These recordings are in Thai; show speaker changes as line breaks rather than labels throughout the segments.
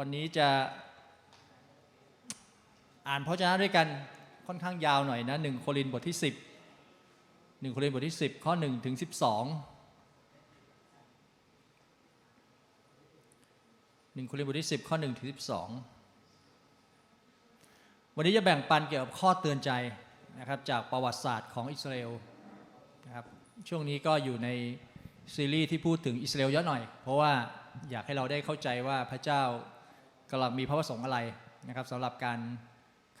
วันนี้จะอ่านพระเจ้าด้วยกันค่อนข้างยาวหน่อยนะหนึ่งโครินบทที่ 10หนึ่งโครินบทที่ 10 ข้อ1ถึง12หนึ่งโครินบทที่ 10 ข้อ1ถึง12 วันนี้จะแบ่งปันเกี่ยวกับข้อเตือนใจนะครับจากประวัติศาสตร์ของอิสราเอลนะครับช่วงนี้ก็อยู่ในซีรีส์ที่พูดถึงอิสราเอลเยอะหน่อย เพราะว่าอยากให้เราได้เข้าใจว่าพระเจ้า กำลังมีพระประสงค์อะไรนะครับสำหรับการ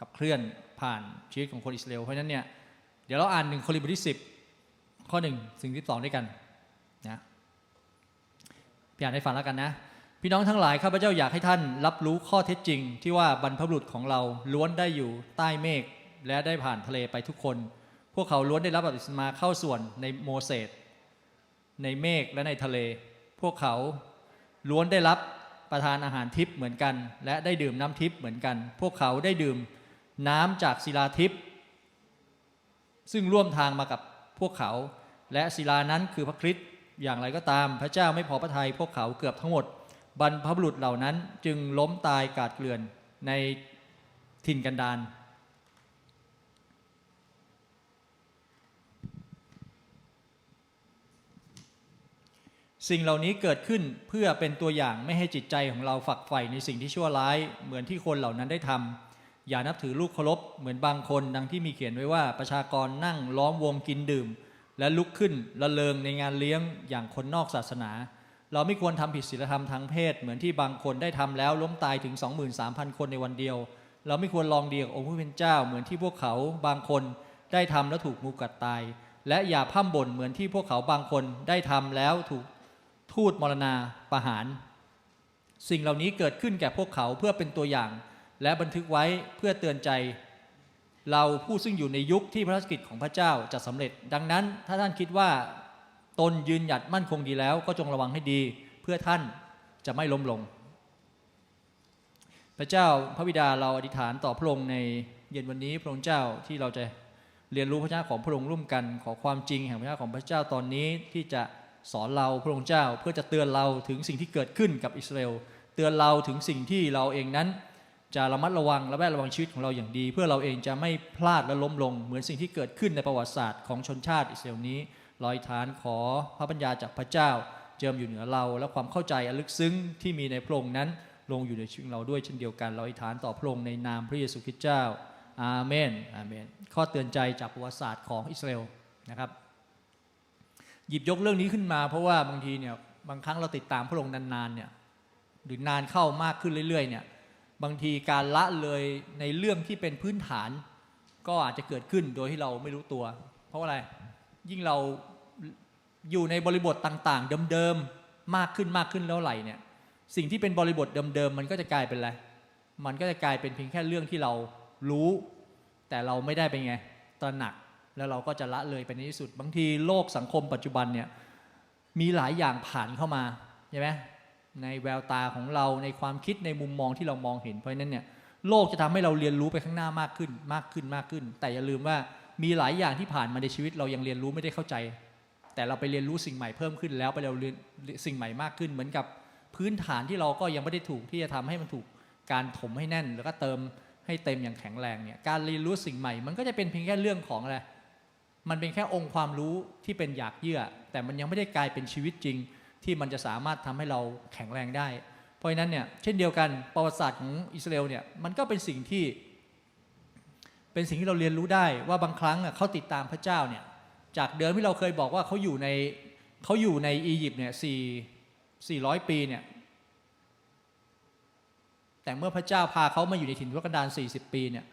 ขับเคลื่อนผ่านชีวิตของคนอิสราเอลเพราะฉะนั้นเนี่ยเดี๋ยวเราอ่านหนึ่งโครินธ์บทที่10ข้อ1ถึง12ด้วยกันนะพี่อ่านให้ฟังแล้วกันนะ พี่น้องทั้งหลายข้าพเจ้าอยากให้ท่านรับรู้ข้อเท็จจริง ที่ว่าบรรพบุรุษของเราล้วนได้อยู่ใต้เมฆและได้ผ่านทะเลไปทุกคน พวกเขาล้วนได้รับบัพติศมาเข้าส่วนในโมเสสในเมฆและในทะเล พวกเขาล้วนได้รับ ประทานอาหารทิพย์เหมือนกัน และได้ดื่มน้ำทิพย์เหมือนกัน พวกเขาได้ดื่มน้ำจากศิลาทิพย์ซึ่งร่วมทางมากับพวกเขา และศิลานั้นคือพระคริสต์อย่างไรก็ตาม พระเจ้าไม่พอพระทัยพวกเขาเกือบทั้งหมด บรรพบุรุษเหล่านั้นจึงล้มตายกาดเกลื่อนในถิ่นกันดาร สิ่งเหล่านี้เกิดขึ้นเพื่อเป็นตัวอย่างไม่ให้จิตใจของเราฝักใฝ่ในสิ่งที่ชั่วร้าย เหมือนที่คนเหล่านั้นได้ทำอย่านับถือลูกเคารพเหมือนบางคนดังที่มีเขียนไว้ว่าประชากรนั่งล้อมวงกินดื่ม และลุกขึ้นละเลงในงานเลี้ยงอย่างคนนอกศาสนา เราไม่ควรทำผิดศีลธรรมทางเพศ เหมือนที่บางคนได้ทำแล้วล้มตายถึง 23,000 คนในวันเดียว เราไม่ควรลองดีกับองค์ผู้เป็นเจ้า เหมือนที่พวกเขาบางคนได้ทำแล้วถูกงูกัดตาย และอย่าพร่ำบ่นเหมือนที่พวกเขาบางคนได้ทำแล้วถูก ทูตมรณาประหาร สิ่งเหล่านี้เกิดขึ้นแก่พวกเขาเพื่อเป็นตัวอย่าง และบันทึกไว้เพื่อเตือนใจ เราผู้ซึ่งอยู่ในยุคที่พระราชกิจของพระเจ้าจะสำเร็จ ดังนั้น ถ้าท่านคิดว่าตนยืนหยัดมั่นคงดีแล้ว ก็จงระวังให้ดี เพื่อท่านจะไม่ล้มลง พระเจ้าพระบิดาเราอธิษฐานต่อพระองค์ในเย็นวันนี้พระองค์เจ้าที่เราจะเรียนรู้พระเจ้าของพระองค์ร่วมกัน ขอความจริงแห่งพระเจ้าของพระเจ้าตอนนี้ที่จะ สอนเราพระองค์เจ้าเพื่อจะเตือนเราถึงสิ่งที่เกิดขึ้นกับอิสราเอลเตือนเราถึงสิ่งที่เราเองนั้น จะระมัดระวังและแวดระวังชีวิตของเราอย่างดี เพื่อเราเองจะไม่พลาดและล้มลง เหมือนสิ่งที่เกิดขึ้นในประวัติศาสตร์ของชนชาติอิสราเอลนี้ลอยฐานขอพระปัญญาจากพระเจ้า เจิมอยู่เหนือเรา และความเข้าใจอันลึกซึ้งที่มีในพระองค์นั้น ลงอยู่ในชีวิตเราด้วยเช่นเดียวกันเราอธิษฐานต่อพระองค์ในนามพระเยซูคริสต์เจ้าอาเมนอาเมนข้อเตือนใจจากประวัติศาสตร์ของอิสราเอลนะครับ หยิบยกเรื่องนี้ขึ้นมา เพราะว่าบางทีเนี่ยบางครั้งเราติดตามพระองค์นานๆเนี่ยหรือนานเข้ามากขึ้นเรื่อยๆเนี่ยบางทีการละเลยในเรื่องที่เป็นพื้นฐาน ก็อาจจะเกิดขึ้นโดยที่เราไม่รู้ตัว เพราะอะไรยิ่งเราอยู่ในบริบทต่างๆ เดิมๆมากขึ้นมากขึ้นแล้วไหลเนี่ยสิ่งที่เป็นบริบทเดิมๆมันก็จะกลายเป็นอะไรมันก็จะกลายเป็นเพียงแค่เรื่องที่เรารู้ แต่เราไม่ได้เป็นไงตระหนัก แล้วเราก็จะละเลยไปในที่สุด บางทีโลกสังคมปัจจุบันเนี่ยมีหลายอย่างผ่านเข้ามาใช่ไหมในแววตาของเราในความคิดในมุมมองที่เรามองเห็นเพราะนั้นเนี่ยโลกจะทำให้เราเรียนรู้ไปข้างหน้ามากขึ้นมากขึ้นมากขึ้น แต่อย่าลืมว่ามีหลายอย่างที่ผ่านมาในชีวิตเรายังเรียนรู้ไม่ได้เข้าใจ แต่เราไปเรียนรู้สิ่งใหม่เพิ่มขึ้นแล้วไปเราเรียนสิ่งใหม่มากขึ้น เหมือนกับพื้นฐานที่เราก็ยังไม่ได้ถูกที่จะทำให้มันถูกการถมให้แน่น แล้วก็เติมให้เต็มอย่างแข็งแรงเนี่ยการเรียนรู้สิ่งใหม่ มันก็จะเป็นเพียงแค่เรื่องของอะไร มันเป็นแค่องค์ความรู้ที่เป็นหยากเยื่อ แต่มันยังไม่ได้กลายเป็นชีวิตจริง ที่มันจะสามารถทำให้เราแข็งแรงได้ เพราะฉะนั้นเนี่ยเช่นเดียวกันประวัติศาสตร์ของอิสราเอลเนี่ยมันก็เป็นสิ่งที่ เป็นสิ่งที่เราเรียนรู้ได้ว่าบางครั้งเขาติดตามพระเจ้าเนี่ยจากเดิมที่เราเคยบอกว่าเขาอยู่ในเขาอยู่ในอียิปต์เนี่ยสี่สี่ร้อยปีเนี่ยแต่เมื่อพระเจ้าพาเขามาอยู่ในถิ่นทุรกันดาร40 ปีเนี่ย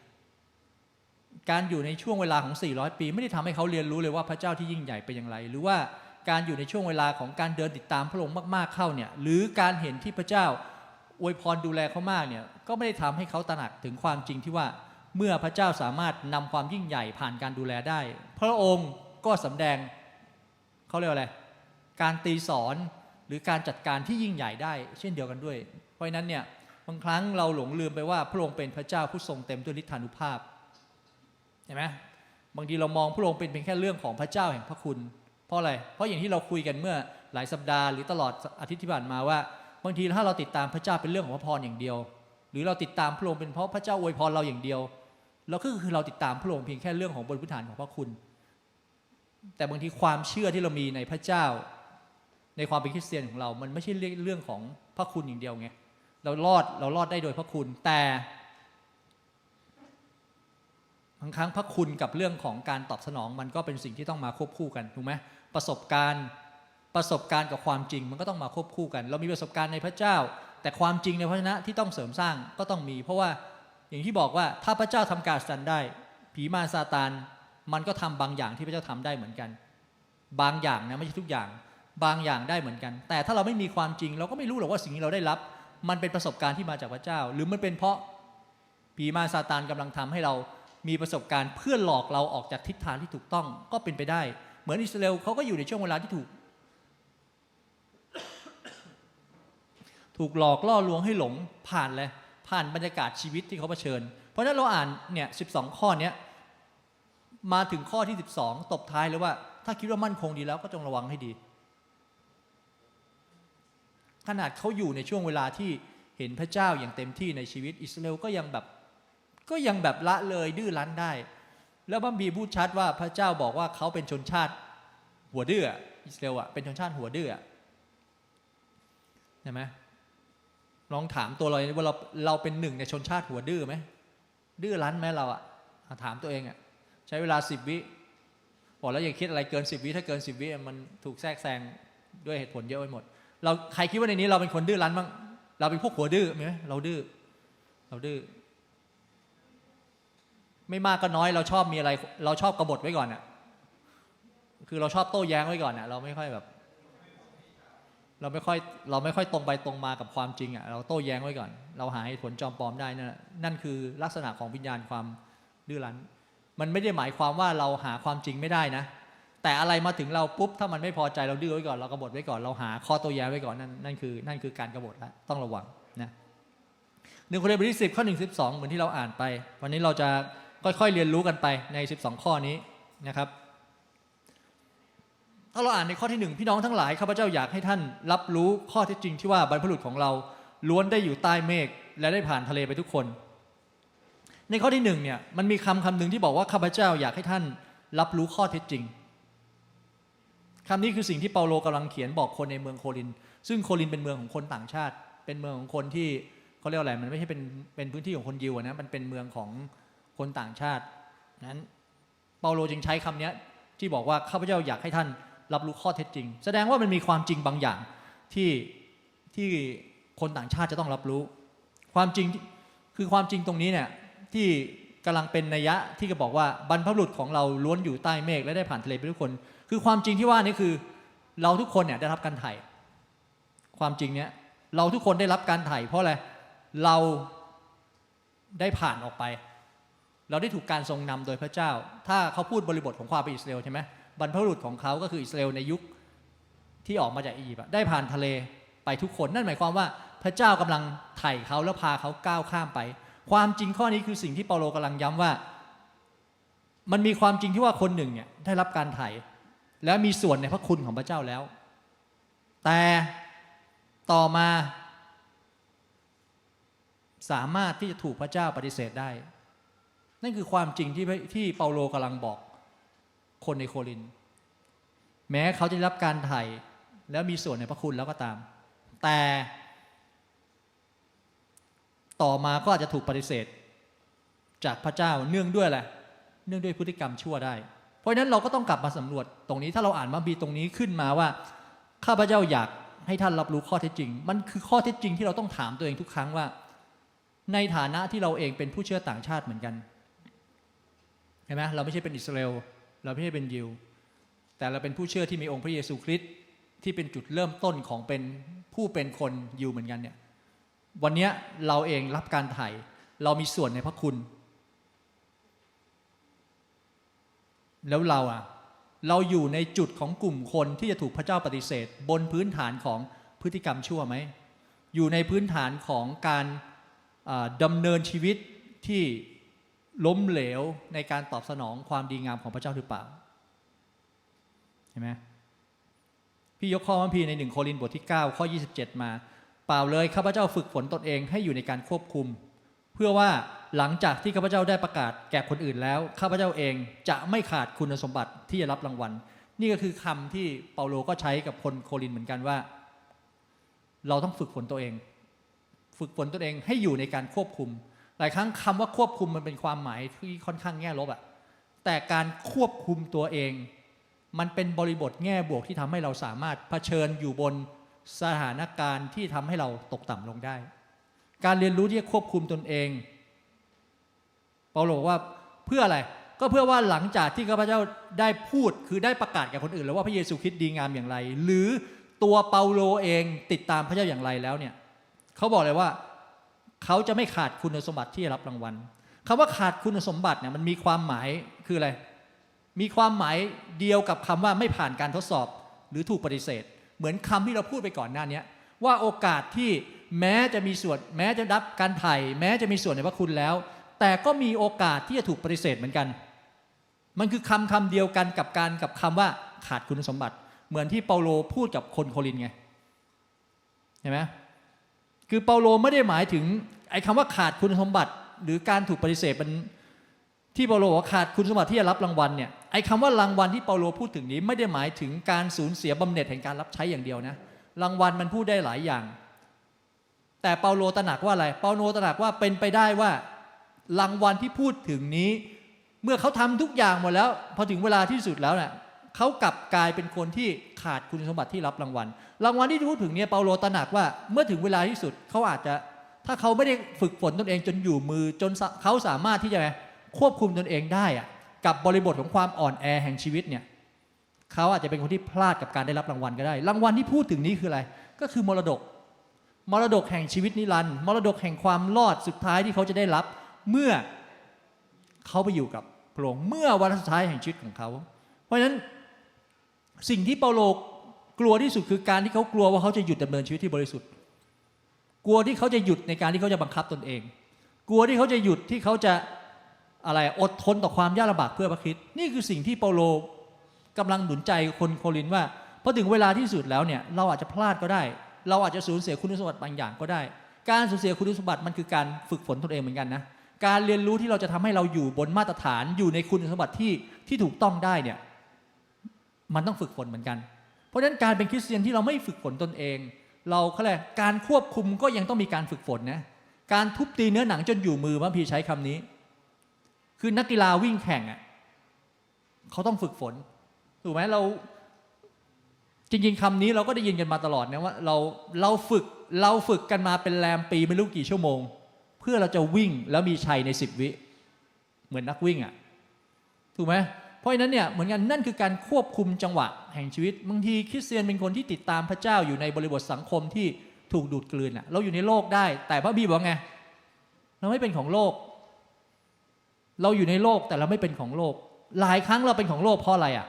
การอยู่ในช่วงเวลาของ 400 ปี ไม่ได้ทำให้เขาเรียนรู้เลยว่าพระเจ้าที่ยิ่งใหญ่เป็นอย่างไร หรือว่าการอยู่ในช่วงเวลาของการเดินติดตามพระองค์มากๆเข้าเนี่ยหรือการเห็นที่พระเจ้าอวยพรดูแลเขามากเนี่ยก็ไม่ได้ทำให้เขาตระหนักถึงความจริงที่ว่าเมื่อพระเจ้าสามารถนำความยิ่งใหญ่ผ่านการดูแลได้ พระองค์ก็สำแดงเขาเรียกอะไรการตีสอนหรือการจัดการที่ยิ่งใหญ่ได้ เช่นเดียวกันด้วย เพราะฉะนั้นเนี่ยบางครั้งเราหลงลืมไปว่าพระองค์เป็นพระเจ้าผู้ทรงเต็มด้วยฤทธานุภาพ ห็นไหมบางทีเรามองพระองค์เป็นเพียงแค่เรื่องของพระเจ้าแห่งพระคุณ เพราะอะไร เพราะอย่างที่เราคุยกันเมื่อหลายสัปดาห์หรือตลอดอาทิตย์ที่ผ่านมาว่า บางทีถ้าเราติดตามพระเจ้าเป็นเรื่องของพระพรอย่างเดียว หรือเราติดตามพระองค์เป็นเพราะพระเจ้าอวยพรเราอย่างเดียวเราก็คือเราติดตามพระองค์เพียงแค่เรื่องของบนพื้นฐานของพระคุณ แต่บางทีความเชื่อที่เรามีในพระเจ้า ในความเป็นคริสเตียนของเรา มันไม่ใช่เรื่องของพระคุณอย่างเดียวไงเรารอดเรารอดได้โดยพระคุณ แต่ บางครั้งพระคุณกับเรื่องของการตอบสนองมันก็เป็นสิ่งที่ต้องมาควบคู่กันถูกไหมประสบการณ์ประสบการณ์กับความจริงมันก็ต้องมาควบคู่กัน เรามีประสบการณ์ในพระเจ้า แต่ความจริงในพระชนะที่ต้องเสริมสร้างก็ต้องมี เพราะว่าอย่างที่บอกว่าถ้าพระเจ้าทำการสันได้ ผีมารซาตานมันก็ทำบางอย่างที่พระเจ้าทำได้เหมือนกัน บางอย่างนะไม่ใช่ทุกอย่าง บางอย่างได้เหมือนกัน แต่ถ้าเราไม่มีความจริง เราก็ไม่รู้หรอกว่าสิ่งที่เราได้รับ มันเป็นประสบการณ์ที่มาจากพระเจ้า หรือมันเป็นเพราะผีมารซาตานกำลังทำให้เรา มีประสบการณ์เพื่อหลอกเราออกจากทิศทางที่ถูกต้องก็เป็นไปได้ เหมือนอิสราเอลเขาก็อยู่ในช่วงเวลาที่ถูก ถูกหลอกล่อลวงให้หลงผ่านเลยผ่านบรรยากาศชีวิตที่เขาเผชิญ เพราะฉะนั้นเราอ่านเนี่ยสิข้อเนี้ยมาถึงข้อที่ 12 ตบท้ายเลยว่า ถ้าคิดว่ามั่นคงดีแล้วก็จงระวังให้ดี ขนาดเขาอยู่ในช่วงเวลาที่เห็นพระเจ้าอย่างเต็มที่ในชีวิตอิสราเอลก็ยังแบบ ก็ยังแบบละเลยดื้อรั้นได้ แล้วบัมบีพูดชัดว่าพระเจ้าบอกว่าเขาเป็นชนชาติหัวดื้ออิสราเอลอะเป็นชนชาติหัวดื้อใช่ไหมลองถามตัวเราว่าเราเราเป็นหนึ่งในชนชาติหัวดื้อไหมดื้อรั้นไหมเราอะถามตัวเองอะใช้เวลาสิบวิบอกแล้วอย่าคิดอะไรเกินสิบวิถ้าเกินสิบวิมันถูกแทรกแซงด้วยเหตุผลเยอะไปหมด เราใครคิดว่าในนี้เราเป็นคนดื้อรั้นบ้างเราเป็นพวกหัวดื้อไหมเราดื้อเราดื้อ ไม่มากก็น้อยเราชอบมีอะไร เราชอบกบฏไว้ก่อนอะคือเราชอบโต้แย้งไว้ก่อนอะเราไม่ค่อยแบบ เราไม่ค่อยเราไม่ค่อยตรงไปตรงมากับความจริงอะเราโต้แย้งไว้ก่อน เราหาเหตุผลจอมปลอมได้นั่นนั่นคือลักษณะของวิญญาณความดื้อรั้น มันไม่ได้หมายความว่าเราหาความจริงไม่ได้นะ แต่อะไรมาถึงเราปุ๊บถ้ามันไม่พอใจเราดื้อไว้ก่อน เรากบฏไว้ก่อนเราหาข้อโต้แย้งไว้ก่อนนั่นนั่นคือนั่นคือการกบฏแล้วต้องระวังนะหนึ่งคนเรียนบทที่สิบข้อหนึ่งสิบสองเหมือนที่เราอ่านไป วันนี้เราจะ ค่อยๆเรียนรู้กันไปใน 12 ข้อนี้นะครับ ถ้าเราอ่านในข้อที่หนึ่งพี่น้องทั้งหลายข้าพเจ้าอยากให้ท่านรับรู้ข้อเท็จจริงที่ว่าบรรพบุรุษของเราล้วนได้อยู่ใต้เมฆและได้ผ่านทะเลไปทุกคน ในข้อที่หนึ่งเนี่ยมันมีคำคำหนึ่งที่บอกว่าข้าพเจ้าอยากให้ท่านรับรู้ข้อเท็จจริงคำนี้คือสิ่งที่เปาโลกำลังเขียนบอกคนในเมืองโคลิน ซึ่งโคลินเป็นเมืองของคนต่างชาติ เป็นเมืองของคนที่เขาเรียกอะไร มันไม่ใช่เป็นเป็นพื้นที่ของคนยิวนะ มันเป็นเมืองของ คนต่างชาตินั้นเปาโลจึงใช้คำนี้ที่บอกว่าข้าพเจ้าอยากให้ท่านรับรู้ข้อเท็จจริง แสดงว่ามันมีความจริงบางอย่างที่ที่คนต่างชาติจะต้องรับรู้ ความจริงคือความจริงตรงนี้เนี่ยที่กำลังเป็นนัยยะที่จะบอกว่าบรรพบุรุษของเราล้วนอยู่ใต้เมฆและได้ผ่านทะเลไปทุกคน คือความจริงที่ว่านี่คือเราทุกคนเนี่ยได้รับการไถ่ความจริงเนี่ยเราทุกคนได้รับการไถ่เพราะอะไรเราได้ผ่านออกไป เราได้ถูกการทรงนำโดยพระเจ้า ถ้าเขาพูดบริบทของความเป็นอิสราเอลใช่ไหมบรรพบุรุษของเขาก็คืออิสราเอลในยุคที่ออกมาจากอียิปต์ได้ผ่านทะเลไปทุกคน นั่นหมายความว่าพระเจ้ากำลังไถ่เขาแล้วพาเขาก้าวข้ามไป ความจริงข้อนี้คือสิ่งที่เปาโลกำลังย้ำว่า มันมีความจริงที่ว่าคนหนึ่งเนี่ยได้รับการไถ่แล้วมีส่วนในพระคุณของพระเจ้าแล้ว แต่ต่อมา สามารถที่จะถูกพระเจ้าปฏิเสธได้ นั่นคือความจริงที่ที่เปาโลกำลังบอกคนในโคลิน แม้เขาจะรับการไถ่แล้วมีส่วนในพระคุณแล้วก็ตาม แต่ต่อมาก็อาจจะถูกปฏิเสธ จากพระเจ้าเนื่องด้วยแหละเนื่องด้วยพฤติกรรมชั่วได้ เพราะฉะนั้นเราก็ต้องกลับมาสำรวจตรงนี้ถ้าเราอ่านมาบีตรงนี้ขึ้นมาว่า ข้าพเจ้าอยากให้ท่านรับรู้ข้อเท็จจริง มันคือข้อเท็จจริงที่เราต้องถามตัวเองทุกครั้งว่า ในฐานะที่เราเองเป็นผู้เชื่อต่างชาติเหมือนกัน ห็นไหมเราไม่ใช่เป็นอิสราเอลเราไม่ใช่เป็นยิว แต่เราเป็นผู้เชื่อที่มีองค์พระเยซูคริสต์ที่เป็นจุดเริ่มต้นของเป็นผู้เป็นคนยิวเหมือนกันเนี่ยวันนี้เราเองรับการไถ่เรามีส่วนในพระคุณ แล้วเราอะเราอยู่ในจุดของกลุ่มคนที่จะถูกพระเจ้าปฏิเสธ บนพื้นฐานของพฤติกรรมชั่วไหมอยู่ในพื้นฐานของการดำเนินชีวิตที่ ล้มเหลวในการตอบสนองความดีงามของพระเจ้าหรือเปล่าเห็นไหมพี่ยกข้อมัมพีในหนึ่งโครินธ์บทที่ 9 ข้อ 27 มา เปล่าเลยข้าพเจ้าฝึกฝนตนเองให้อยู่ในการควบคุม เพื่อว่าหลังจากที่ข้าพเจ้าได้ประกาศแก่คนอื่นแล้วข้าพเจ้าเองจะไม่ขาดคุณสมบัติที่จะรับรางวัล นี่ก็คือคำที่เปาโลก็ใช้กับคนโครินเหมือนกันว่า เราต้องฝึกฝนตัวเอง ฝึกฝนตัวเองให้อยู่ในการควบคุม หลายครั้งคำว่าควบคุมมันเป็นความหมายที่ค่อนข้างแง่ลบอะแต่การควบคุมตัวเอง มันเป็นบริบทแง่บวกที่ทำให้เราสามารถเผชิญอยู่บนสถานการณ์ที่ทำให้เราตกต่ำลงได้ การเรียนรู้ที่จะควบคุมตนเองเปาโลบอกว่าเพื่ออะไรก็เพื่อว่าหลังจากที่ข้าพเจ้าได้พูดคือได้ประกาศแก่คนอื่น แล้วว่าพระเยซูคริสต์ดีงามอย่างไร หรือตัวเปาโลเองติดตามพระเจ้าอย่างไรแล้วเนี่ยเขาบอกเลยว่า เขาจะไม่ขาดคุณสมบัติที่จะรับรางวัลคำว่าขาดคุณสมบัติเนี่ยมันมีความหมายคืออะไร มีความหมายเดียวกับคำว่าไม่ผ่านการทดสอบหรือถูกปฏิเสธ เหมือนคำที่เราพูดไปก่อนหน้านี้ว่าโอกาสที่แม้จะมีส่วนแม้จะรับการไถ่แม้จะมีส่วนในพระคุณแล้ว แต่ก็มีโอกาสที่จะถูกปฏิเสธเหมือนกัน มันคือคำคำเดียวกันกับการกับคำว่าขาดคุณสมบัติ เหมือนที่เปาโลพูดกับคนโครินไงเห็นไหม คือเปาโลไม่ได้หมายถึงไอ้คำว่าขาดคุณสมบัติ หรือการถูกปฏิเสธมันที่เปาโลบอกว่าขาดคุณสมบัติที่จะรับรางวัลเนี่ยไอ้คำว่ารางวัลที่เปาโลพูดถึงนี้ไม่ได้หมายถึงการสูญเสียบำเหน็จแห่งการรับใช้อย่างเดียวนะรางวัลมันพูดได้หลายอย่าง แต่เปาโลตระหนักว่าอะไรเปาโลตระหนักว่าเป็นไปได้ว่ารางวัลที่พูดถึงนี้ เมื่อเขาทำทุกอย่างหมดแล้ว พอถึงเวลาที่สุดแล้วเนี่ย เขากลับกลายเป็นคนที่ขาดคุณสมบัติที่รับรางวัล รางวัลที่พูดถึงเนี่ยเปาโลตระหนักว่าเมื่อถึงเวลาที่สุดเขาอาจจะถ้าเขาไม่ได้ฝึกฝนตนเองจนอยู่มือจนเขาสามารถที่จะควบคุมตนเองได้อะกับบริบทของความอ่อนแอแห่งชีวิตเนี่ยเขาอาจจะเป็นคนที่พลาดกับการได้รับรางวัลก็ได้ รางวัลที่พูดถึงนี้คืออะไร ก็คือมรดก มรดกแห่งชีวิตนิรันดร์มรดกแห่งความรอดสุดท้ายที่เขาจะได้รับ เมื่อเขาไปอยู่กับพระองค์เมื่อวันสุดท้ายแห่งชีวิตของเขา เพราะฉะนั้น สิ่งที่เปาโลกลัวที่สุดคือการที่เขากลัวว่าเขาจะหยุดดำเนินชีวิตที่บริสุทธิ์ กลัวที่เขาจะหยุดในการที่เขาจะบังคับตนเอง กลัวที่เขาจะหยุดที่เขาจะอะไรอดทนต่อความยากลำบากเพื่อพระคริสต์นี่คือสิ่งที่เปาโลกำลังหนุนใจคนโครินว่าพอถึงเวลาที่สุดแล้วเนี่ยเราอาจจะพลาดก็ได้ เราอาจจะสูญเสียคุณสมบัติบางอย่างก็ได้ การสูญเสียคุณสมบัติมันคือการฝึกฝนตนเองเหมือนกันนะการเรียนรู้ที่เราจะทำให้เราอยู่บนมาตรฐานอยู่ในคุณสมบัติที่ที่ถูกต้องได้เนี่ย มันต้องฝึกฝนเหมือนกัน เพราะฉะนั้นการเป็นคริสเตียนที่เราไม่ฝึกฝนตนเอง เราเขาเรียกการควบคุมก็ยังต้องมีการฝึกฝนนะการทุบตีเนื้อหนังจนอยู่มือพระพีใช้คำนี้ คือนักกีฬาวิ่งแข่งอะเขาต้องฝึกฝนถูกไหมเราจริงๆคำนี้เราก็ได้ยินกันมาตลอดนะว่าเราเราฝึกเราฝึกกันมาเป็นแรมปีไม่รู้กี่ชั่วโมง เพื่อเราจะวิ่งแล้วมีชัยในสิบวิ เหมือนนักวิ่งอะถูกไหม เพราะฉะนั้นเนี่ยเหมือนกันนั่นคือการควบคุมจังหวะแห่งชีวิตบางทีคริสเตียนเป็นคนที่ติดตามพระเจ้าอยู่ในบริบทสังคมที่ถูกดูดกลืนอะเราอยู่ในโลกได้ แต่พระบีบอกไงเราไม่เป็นของโลก เราอยู่ในโลกแต่เราไม่เป็นของโลก หลายครั้งเราเป็นของโลกเพราะอะไรอะ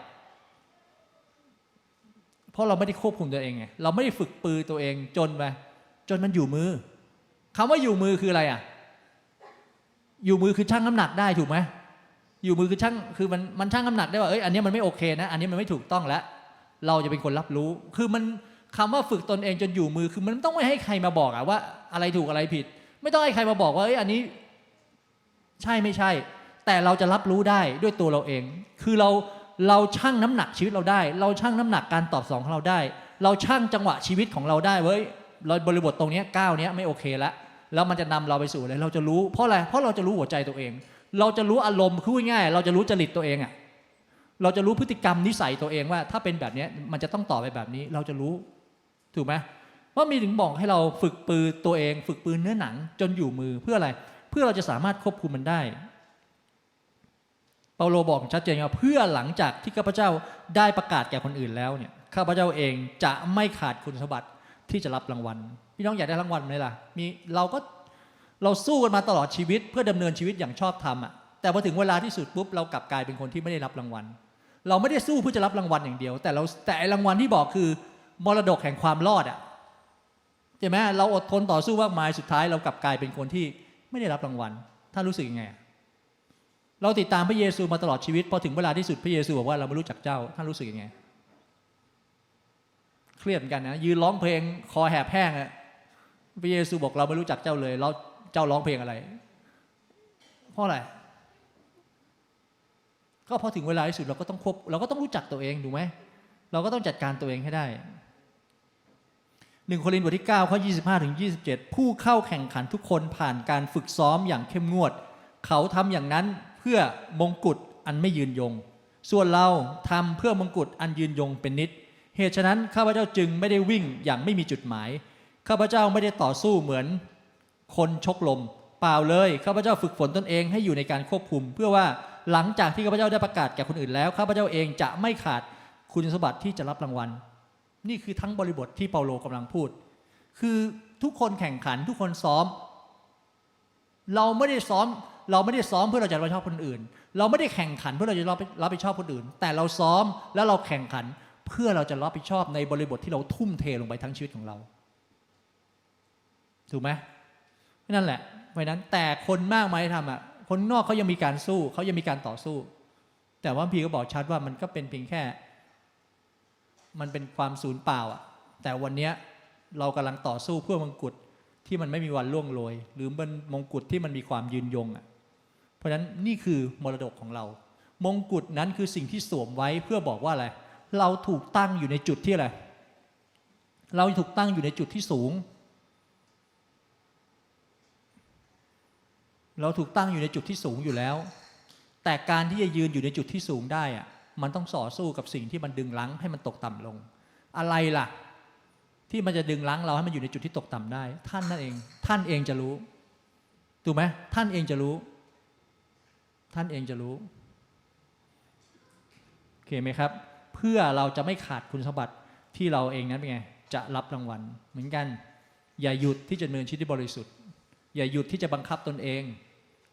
เพราะเราไม่ได้ควบคุมตัวเองไงเราไม่ได้ฝึกปือตัวเองจนไปจนมันอยู่มือคำว่าอยู่มือคืออะไรอะอยู่มือคือชั่งน้ำหนักได้ถูกไหม อยู่มือคือช่างคือมันมันช่างน้ำหนักได้ว่าเอ้ยอันนี้มันไม่โอเคนะ อันนี้มันไม่ถูกต้องแล้ว เราจะเป็นคนรับรู้ คือมันคำว่าฝึกตนเองจนอยู่มือคือมันต้องไม่ให้ใครมาบอกอะว่าอะไรถูกอะไรผิด ไม่ต้องให้ใครมาบอกว่าเอ้ยอันนี้ ใช่ไม่ใช่ แต่เราจะรับรู้ได้ด้วยตัวเราเอง คือเราเราชั่งน้ำหนักชีวิตเราได้ เราชั่งน้ำหนักการตอบสองของเราได้ เราชั่งจังหวะชีวิตของเราได้เว้ยเราบริบทตรงนี้ก้าวนี้ไม่โอเคแล้วแล้วมันจะนำเราไปสู่อะไรเราจะรู้เพราะอะไรเพราะเราจะรู้หัวใจตัวเอง เราจะรู้อารมณ์คือง่ายๆเราจะรู้จริตตัวเองอะ่ะเราจะรู้พฤติกรรมนิสัยตัวเองว่า ถ้าเป็นแบบนี้มันจะต้องต่อไปแบบนี้ เราจะรู้ถูกไหมว่ามีถึงบอกให้เราฝึกปืนตัวเอง ฝึกปืนเนื้อหนัง จนอยู่มือเพื่ออะไร เพื่อเราจะสามารถควบคุมมันได้ เปาโลบอกชัดเจนว่าเพื่อหลังจากที่ข้าพเจ้าได้ประกาศแก่คนอื่นแล้วเนี่ยข้าพเจ้าเองจะไม่ขาดคุณสมบัติที่จะรับรางวัลพี่น้องอยากได้รางวัลไหมล่ะมีเราก็ เราสู้กันมาตลอดชีวิตเพื่อดำเนินชีวิตอย่างชอบธรรมอะแต่พอถึงเวลาที่สุดปุ๊บเรากลับกลายเป็นคนที่ไม่ได้รับรางวัล เราไม่ได้สู้เพื่อจะรับรางวัลอย่างเดียว แต่เราแต่รางวัลที่บอกคือมรดกแห่งความรอดอะใช่ไหมเราอดทนต่อสู้มากมายสุดท้าย เรากลับกลายเป็นคนที่ไม่ได้รับรางวัลท่านรู้สึกยังไงเราติดตามพระเยซูมาตลอดชีวิตพอถึงเวลาที่สุดพระเยซูบอกว่าเราไม่รู้จักเจ้าท่านรู้สึกยังไงเครียดเหมือนกันนะยืนร้องเพลงคอแหบแห้งอะพระเยซูบอกเราไม่รู้จักเจ้าเลย เรา เจ้าร้องเพลงอะไร เพราะอะไร ก็พอถึงเวลาที่สุดเราก็ต้องควบเราก็ต้องรู้จักตัวเองถูกไหมเราก็ต้องจัดการตัวเองให้ได้หนึ่งโครินธ์บทที่9ข้อ25ถึง27 ผู้เข้าแข่งขันทุกคนผ่านการฝึกซ้อมอย่างเข้มงวด เขาทำอย่างนั้นเพื่อมงกุฎอันไม่ยืนยง ส่วนเราทำเพื่อมงกุฎอันยืนยงเป็นนิด เหตุฉะนั้นข้าพเจ้าจึงไม่ได้วิ่งอย่างไม่มีจุดหมาย ข้าพเจ้าไม่ได้ต่อสู้เหมือน คนชกลม เปล่าเลยข้าพเจ้าฝึกฝนตนเองให้อยู่ในการควบคุม เพื่อว่าหลังจากที่ข้าพเจ้าได้ประกาศแก่คนอื่นแล้วข้าพเจ้าเองจะไม่ขาดคุณสมบัติที่จะรับรางวัล นี่คือทั้งบริบทที่เปาโลกำลังพูด คือทุกคนแข่งขันทุกคนซ้อม เราไม่ได้ซ้อม เราไม่ได้ซ้อมเพื่อเราจะรับผิดชอบคนอื่น เราไม่ได้แข่งขันเพื่อเราจะรับรับผิดชอบคนอื่น แต่เราซ้อมแล้วเราแข่งขันเพื่อเราจะรับผิดชอบในบริบทที่เราทุ่มเทลงไปทั้งชีวิตของเรา ถูกไหม นั่นแหละ เพราะนั้นแต่คนมากมายที่ทำอะ คนนอกเขายังมีการสู้เขายังมีการต่อสู้ แต่ว่าพี่ก็บอกชัดว่ามันก็เป็นเพียงแค่ มันเป็นความสูญเปล่าอะ แต่วันเนี้ยเรากำลังต่อสู้เพื่อมงกุฎที่มันไม่มีวันล่วงโรย หรือเป็นมงกุฎที่มันมีความยืนยงอะ เพราะฉะนั้นนี่คือมรดกของเรา มงกุฎนั้นคือสิ่งที่สวมไว้เพื่อบอกว่าอะไร เราถูกตั้งอยู่ในจุดที่อะไร เราถูกตั้งอยู่ในจุดที่สูง เราถูกตั้งอยู่ในจุดที่สูงอยู่แล้ว แต่การที่จะยืนอยู่ในจุดที่สูงได้อะมันต้องต่อสู้กับสิ่งที่มันดึงรั้งให้มันตกต่ำลง อะไรล่ะ ที่มันจะดึงรั้งเราให้มันอยู่ในจุดที่ตกต่ำได้ ท่านนั่นเอง ท่านเองจะรู้ถูกไหมท่านเองจะรู้ ท่านเองจะรู้โอเคไหมครับ เพื่อเราจะไม่ขาดคุณสมบัติที่เราเองนั้นเป็นไงจะรับรางวัล เหมือนกัน อย่าหยุดที่จะเนินชีวิตที่บริสุทธิ์ อย่าหยุดที่จะบังคับตนเอง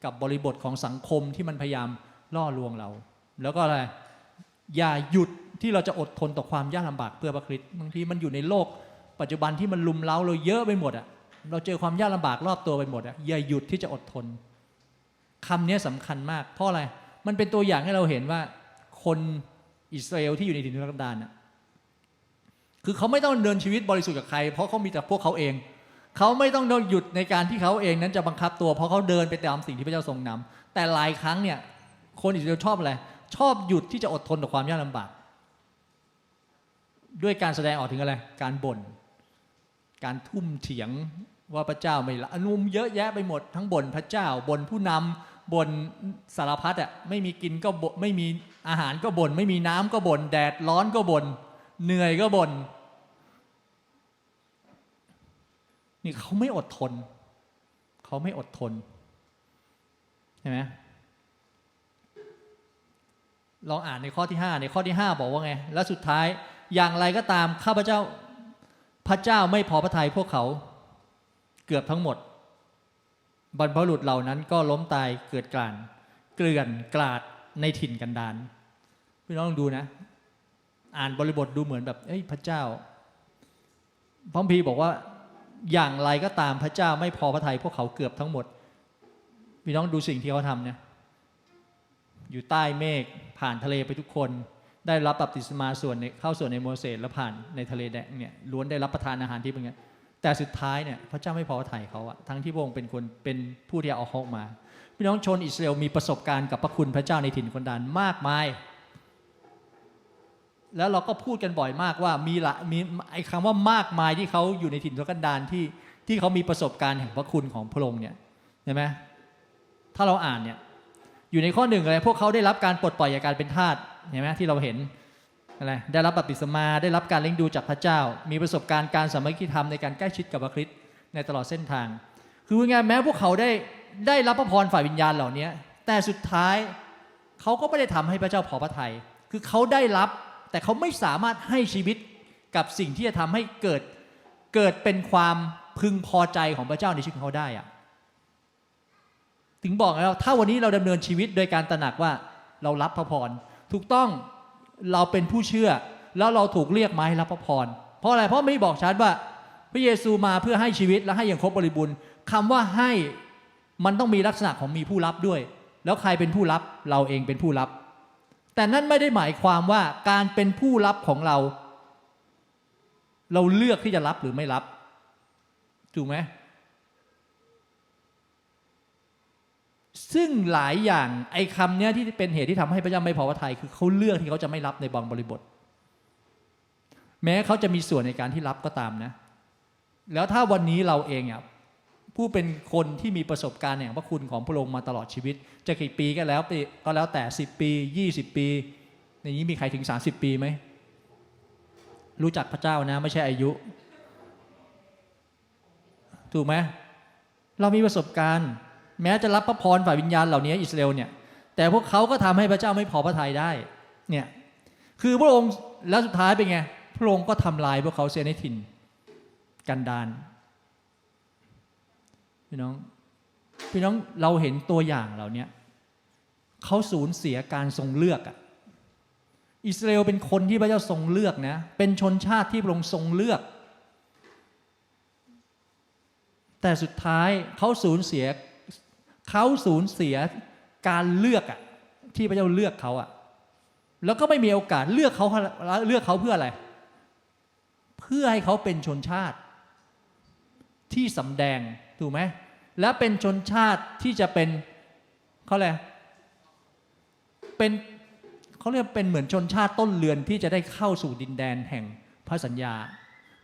กับบริบทของสังคมที่มันพยายามล่อลวงเรา แล้วก็อะไรอย่าหยุดที่เราจะอดทนต่อความยากลำบากเพื่อพระคริสต์บางทีมันอยู่ในโลก ปัจจุบันที่มันลุมเล้าเราเยอะไปหมดอะเราเจอความยากลำบากรอบตัวไปหมดอะอย่าหยุดที่จะอดทนคำนี้สำคัญมาก เพราะอะไรมันเป็นตัวอย่างให้เราเห็นว่าคนอิสราเอลที่อยู่ในถิ่นทุรกันดารน่ะคือเขาไม่ต้องเดินชีวิตบริสุทธิ์กับใคร เพราะเขามีแต่พวกเขาเอง เขาไม่ต้องหยุดในการที่เขาเองนั้นจะบังคับตัว เพราะเขาเดินไปตามสิ่งที่พระเจ้าทรงนำแต่หลายครั้งเนี่ยคนอิสราเอลชอบอะไรชอบหยุดที่จะอดทนต่อความยากลำบาก ด้วยการแสดงออกถึงอะไร การบ่น การทุ่มเถียงว่าพระเจ้าไม่ละอนุมเยอะแยะไปหมดทั้งบ่นพระเจ้าบ่นผู้นำบ่นสารพัดอะไม่มีกินก็บ่นไม่มีอาหารก็บ่นไม่มีน้ำก็บ่นแดดร้อนก็บ่นเหนื่อยก็บ่น นี่เขาไม่อดทน เขาไม่อดทนใช่ไหมลองอ่านในข้อที่ 5 ในข้อที่ 5 บอกว่าไง และสุดท้ายอย่างไรก็ตามข้าพเจ้าพระเจ้าไม่พอพระทัยพวกเขาเกือบทั้งหมด บรรพบุรุษเหล่านั้นก็ล้มตายเกิดกลานเกลื่อนกลาดในถิ่นกันดานพี่น้องลองดูนะ อ่านบริบทดูเหมือนแบบเอ้ยพระเจ้าพระคัมภีบอกว่า อย่างไรก็ตามพระเจ้าไม่พอพระทัยพวกเขาเกือบทั้งหมดพี่น้องดูสิ่งที่เขาทำเนี่ยอยู่ใต้เมฆผ่านทะเลไปทุกคน ได้รับบัพติศมาส่วนในเข้าส่วนในโมเสสแล้วผ่านในทะเลแดงเนี่ยล้วนได้รับประทานอาหารที่เป็นไงแต่สุดท้ายเนี่ยพระเจ้าไม่พอพระทัยเขาอะทั้งที่พระองค์เป็นคนเป็นผู้ที่เอาเขาออกมาพี่น้องชนอิสราเอลมีประสบการณ์กับพระคุณพระเจ้าในถิ่นคนดานมากมาย แล้วเราก็พูดกันบ่อยมากว่ามีละมีไอ้คำว่ามากมายที่เขาอยู่ในถิ่นทุกันดารที่ที่เขามีประสบการณ์แห่งพระคุณของพระองค์เนี่ยเห็นไหมถ้าเราอ่านเนี่ยอยู่ในข้อหนึ่งอะไรพวกเขาได้รับการปลดปล่อยจากการเป็นทาสเห็นไหมที่เราเห็นอะไรได้รับบัพติศมาได้รับการเลี้ยงดูจากพระเจ้า มีประสบการณ์การสามัคคีธรรมในการใกล้ชิดกับพระคริสต์ในตลอดเส้นทาง คือว่าไงแม้พวกเขาได้ได้รับพระพรฝ่ายวิญญาณเหล่านี้แต่สุดท้ายเขาก็ไม่ได้ทำให้พระเจ้าพอพระทัยคือเขาได้รับ แต่เขาไม่สามารถให้ชีวิตกับสิ่งที่จะทำให้เกิดเกิดเป็นความพึงพอใจของพระเจ้าในชีวิตของเขาได้อะถึงบอกแล้วถ้าวันนี้เราดำเนินชีวิตโดยการตระหนักว่าเรารับพระพรถูกต้องเราเป็นผู้เชื่อ แล้วเราถูกเรียกมาให้รับพระพรเพราะอะไรเพราะไม่บอกชัดว่า พระเยซูมาเพื่อให้ชีวิตและให้อย่างครบบริบูรณ์คำว่าให้มันต้องมีลักษณะของมีผู้รับด้วย แล้วใครเป็นผู้รับเราเองเป็นผู้รับ แต่นั่นไม่ได้หมายความว่าการเป็นผู้รับของเรา เราเลือกที่จะรับหรือไม่รับถูกไหมซึ่งหลายอย่างไอ้คำเนี้ยที่เป็นเหตุที่ทำให้พระเจ้าไม่พอพระทัยคือเขาเลือกที่เขาจะไม่รับในบางบริบท แม้เขาจะมีส่วนในการที่รับก็ตามนะ แล้วถ้าวันนี้เราเองอะ ผู้เป็นคนที่มีประสบการณ์แห่งพระคุณของพระองค์มาตลอดชีวิต จะกี่ปีก็แล้วปีก็แล้วแต่ 10 ปี 20 ปี ในนี้มีใครถึง 30 ปีไหม รู้จักพระเจ้านะ ไม่ใช่อายุ ถูกไหมเรามีประสบการณ์ แม้จะรับพระพรฝ่ายวิญญาณเหล่านี้อิสราเอลเนี่ยแต่พวกเขาก็ทำให้พระเจ้าไม่พอพระทัยได้เนี่ยคือพระองค์แล้วสุดท้ายเป็นไงพระองค์ก็ทำลายพวกเขาเสียในถิ่นกันดาน พี่น้องพี่น้องเราเห็นตัวอย่างเหล่านี้เขาสูญเสียการทรงเลือกอะอิสราเอลเป็นคนที่พระเจ้าทรงเลือกนะ เป็นชนชาติที่พระองค์ทรงเลือก แต่สุดท้ายเขาสูญเสียเขาสูญเสียการเลือกอะที่พระเจ้าเลือกเขาอะแล้วก็ไม่มีโอกาสเลือกเขาเลือกเขาเพื่ออะไร เพื่อให้เขาเป็นชนชาติ ที่สำแดง ถูกไหมและเป็นชนชาติที่จะเป็นเขาอะไรเป็นเขาเรียกเป็นเหมือนชนชาติต้นเรือนที่จะได้เข้าสู่ดินแดนแห่งพระสัญญา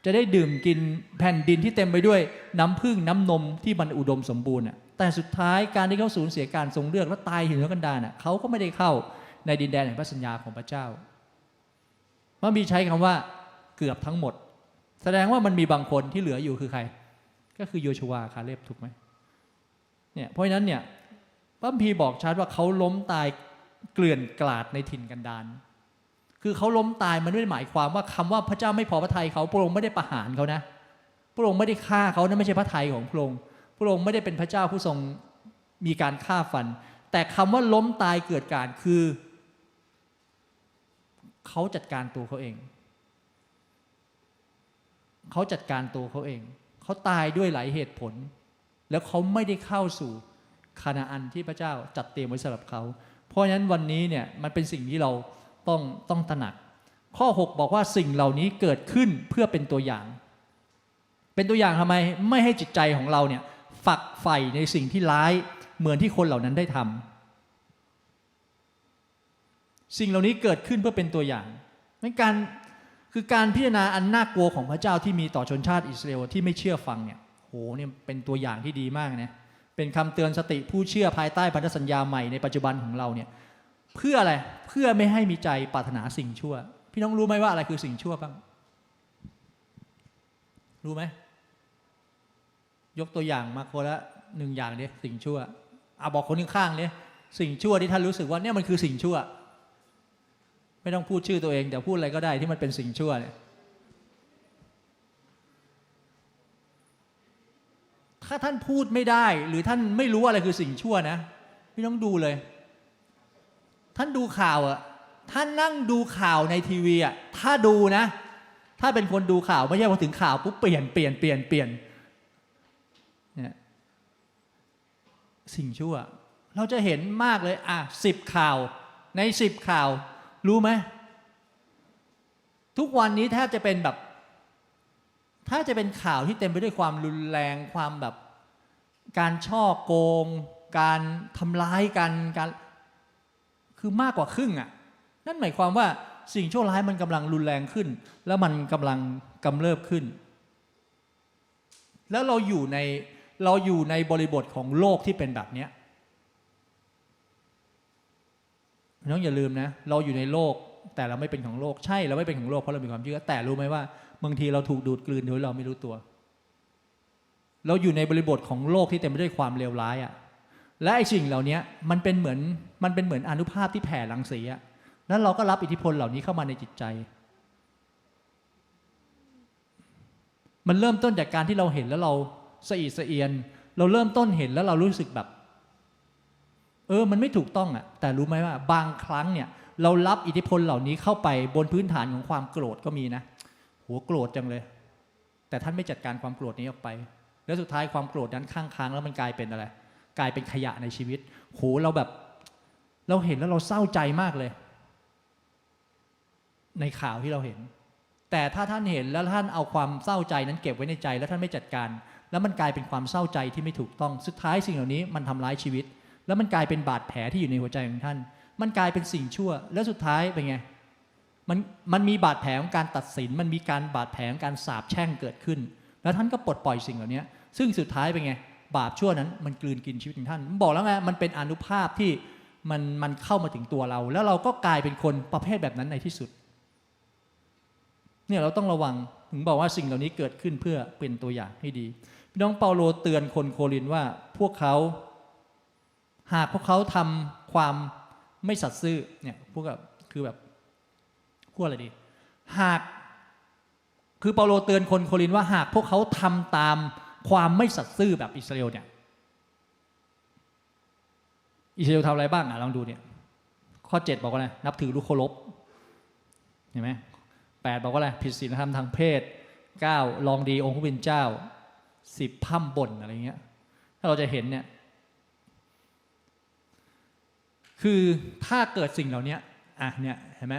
จะได้ดื่มกินแผ่นดินที่เต็มไปด้วยน้ำพึ่งน้ำนมที่มันอุดมสมบูรณ์แต่สุดท้ายการที่เขาสูญเสียการทรงเลือกและตายหินกันดารเขาก็ไม่ได้เข้าในดินแดนแห่งพระสัญญาของพระเจ้ามันมีใช้คำว่าเกือบทั้งหมด แสดงว่ามันมีบางคนที่เหลืออยู่คือใคร ก็คือโยชัวคาเลบถูกไหมเนี่ยเพราะฉะนั้นเนี่ยพระพีบอกชัดว่าเขาล้มตายเกลื่อนกลาดในถิ่นกันดารคือเขาล้มตายมันไม่ได้หมายความว่าคำว่าพระเจ้าไม่พอพระทัยเขาพระองค์ไม่ได้ประหารเขานะ พระองค์ไม่ได้ฆ่าเขานั่นไม่ใช่พระทัยของพระองค์พระองค์ไม่ได้เป็นพระเจ้าผู้ทรงมีการฆ่าฟัน แต่คำว่าล้มตายเกิดการคือเขาจัดการตัวเขาเอง เขาจัดการตัวเขาเอง เขาตายด้วยหลายเหตุผล แล้วเขาไม่ได้เข้าสู่คานาอันที่พระเจ้าจัดเตรียมไว้สำหรับเขา เพราะฉะนั้นวันนี้เนี่ยมันเป็นสิ่งที่เราต้องต้องตระหนัก ข้อ 6 บอกว่าสิ่งเหล่านี้เกิดขึ้นเพื่อเป็นตัวอย่าง เป็นตัวอย่างทำไมไม่ให้จิตใจของเราเนี่ยฝักใฝ่ในสิ่งที่ร้ายเหมือนที่คนเหล่านั้นได้ทำสิ่งเหล่านี้เกิดขึ้นเพื่อเป็นตัวอย่างในการ คือการพิจารณาอันน่ากลัวของพระเจ้าที่มีต่อชนชาติอิสราเอลที่ไม่เชื่อฟังเนี่ยโหเนี่ยเป็นตัวอย่างที่ดีมากนะเป็นคำเตือนสติผู้เชื่อภายใต้พันธสัญญาใหม่ในปัจจุบันของเราเนี่ยเพื่ออะไรเพื่อไม่ให้มีใจปรารถนาสิ่งชั่ว พี่น้องรู้ไหมว่าอะไรคือสิ่งชั่วบ้าง รู้ไหมยกตัวอย่างมาคนละหนึ่งอย่างเนี่ยสิ่งชั่วเอาบอกคนข้างๆเนี่ยสิ่งชั่วที่ท่านรู้สึกว่าเนี่ยมันคือสิ่งชั่ว ไม่ต้องพูดชื่อตัวเองแต่พูดอะไรก็ได้ที่มันเป็นสิ่งชั่วเนี่ยถ้าท่านพูดไม่ได้ หรือท่านไม่รู้อะไรคือสิ่งชั่วนะพี่ต้องดูเลย ท่านดูข่าวอะท่านนั่งดูข่าวในทีวีอะถ้าดูนะ ถ้าเป็นคนดูข่าวไม่ใช่พอถึงข่าวปุ๊บเปลี่ยนเปลี่ยนเปลี่ยนเปลี่ยนเนี่ยสิ่งชั่ว เราจะเห็นมากเลย อะสิบข่าวในสิบข่าว รู้ไหมทุกวันนี้แทบจะเป็นแบบถ้าจะเป็นข่าวที่เต็มไปด้วยความรุนแรงความแบบ การช่อโกง การทำร้ายกันการคือมากกว่าครึ่งอะ่ะ นั่นหมายความว่าสิ่งชั่วร้ายมันกำลังรุนแรงขึ้น แล้วมันกำลังกำเริบขึ้น แล้วเราอยู่ในเราอยู่ในบริบทของโลกที่เป็นแบบเนี้ย น้องอย่าลืมนะ เราอยู่ในโลกแต่เราไม่เป็นของโลก ใช่เราไม่เป็นของโลกเพราะเรามีความเชื่อแต่รู้ไหมว่าบางทีเราถูกดูดกลืนโดยเราไม่รู้ตัว เราอยู่ในบริบทของโลกที่เต็มไปด้วยความเลวร้ายอะ่ะและไอ้สิ่งเหล่านี้มันเป็นเหมือนมันเป็นเหมือนอนุภาพที่แผ่รังสีอะแล้วเราก็รับอิทธิพลเหล่านี้เข้ามาในจิตใจ มันเริ่มต้นจากการที่เราเห็นแล้วเราสะอิดสะเอียน เราเริ่มต้นเห็นแล้วเรารู้สึกแบบ เออมันไม่ถูกต้องอะแต่รู้ไหมว่าบางครั้งเนี่ยเรารับอิทธิพลเหล่านี้เข้าไปบนพื้นฐานของความโกรธก็มีนะหัวโกรธจังเลย แต่ท่านไม่จัดการความโกรธนี้ออกไป แล้วสุดท้ายความโกรธนั้นข้างค้างแล้วมันกลายเป็นอะไร กลายเป็นขยะในชีวิตโหเราแบบ เราเห็นแล้วเราเศร้าใจมากเลย ในข่าวที่เราเห็น แต่ถ้าท่านเห็นแล้วท่านเอาความเศร้าใจนั้นเก็บไว้ในใจ แล้วท่านไม่จัดการ แล้วมันกลายเป็นความเศร้าใจที่ไม่ถูกต้อง สุดท้ายสิ่งเหล่านี้มันทำร้ายชีวิต แล้วมันกลายเป็นบาดแผลที่อยู่ในหัวใจของท่าน มันกลายเป็นสิ่งชั่ว แล้วสุดท้ายเป็นไง มันมันมีบาดแผลของการตัดสิน มันมีการบาดแผลของการสาปแช่งเกิดขึ้น แล้วท่านก็ปลดปล่อยสิ่งเหล่านี้ซึ่งสุดท้ายเป็นไง บาปชั่วนั้น มันกลืนกินชีวิตของท่านผมบอกแล้วไง มันเป็นอนุภาพที่มันมันเข้ามาถึงตัวเรา แล้วเราก็กลายเป็นคนประเภทแบบนั้นในที่สุด เนี่ยเราต้องระวัง ถึงบอกว่าสิ่งเหล่านี้เกิดขึ้นเพื่อเป็นตัวอย่างให้ดีพี่น้องเปาโลเตือนคนโครินว่าพวกเขา หากพวกเขาทำความไม่สัตย์ซื่อเนี่ยพวกแบบคือแบบพูดอะไรดี หากคือเปาโลเตือนคนโครินว่าหากพวกเขาทำตามความไม่สัตย์ซื่อแบบอิสราเอลเนี่ยอิสราเอลทำอะไรบ้างอะลองดูเนี่ยข้อ 7 บอกว่าอะไรนับถือลูกเคารพเห็นไหมแปดบอกว่าอะไรผิดศีลธรรมทางเพศเก้าลองดีองค์พระเป็นเจ้าสิบพ่ำบ่นอะไรเงี้ยถ้าเราจะเห็นเนี่ย คือถ้าเกิดสิ่งเหล่านี้อะเนี่ยเห็นไหม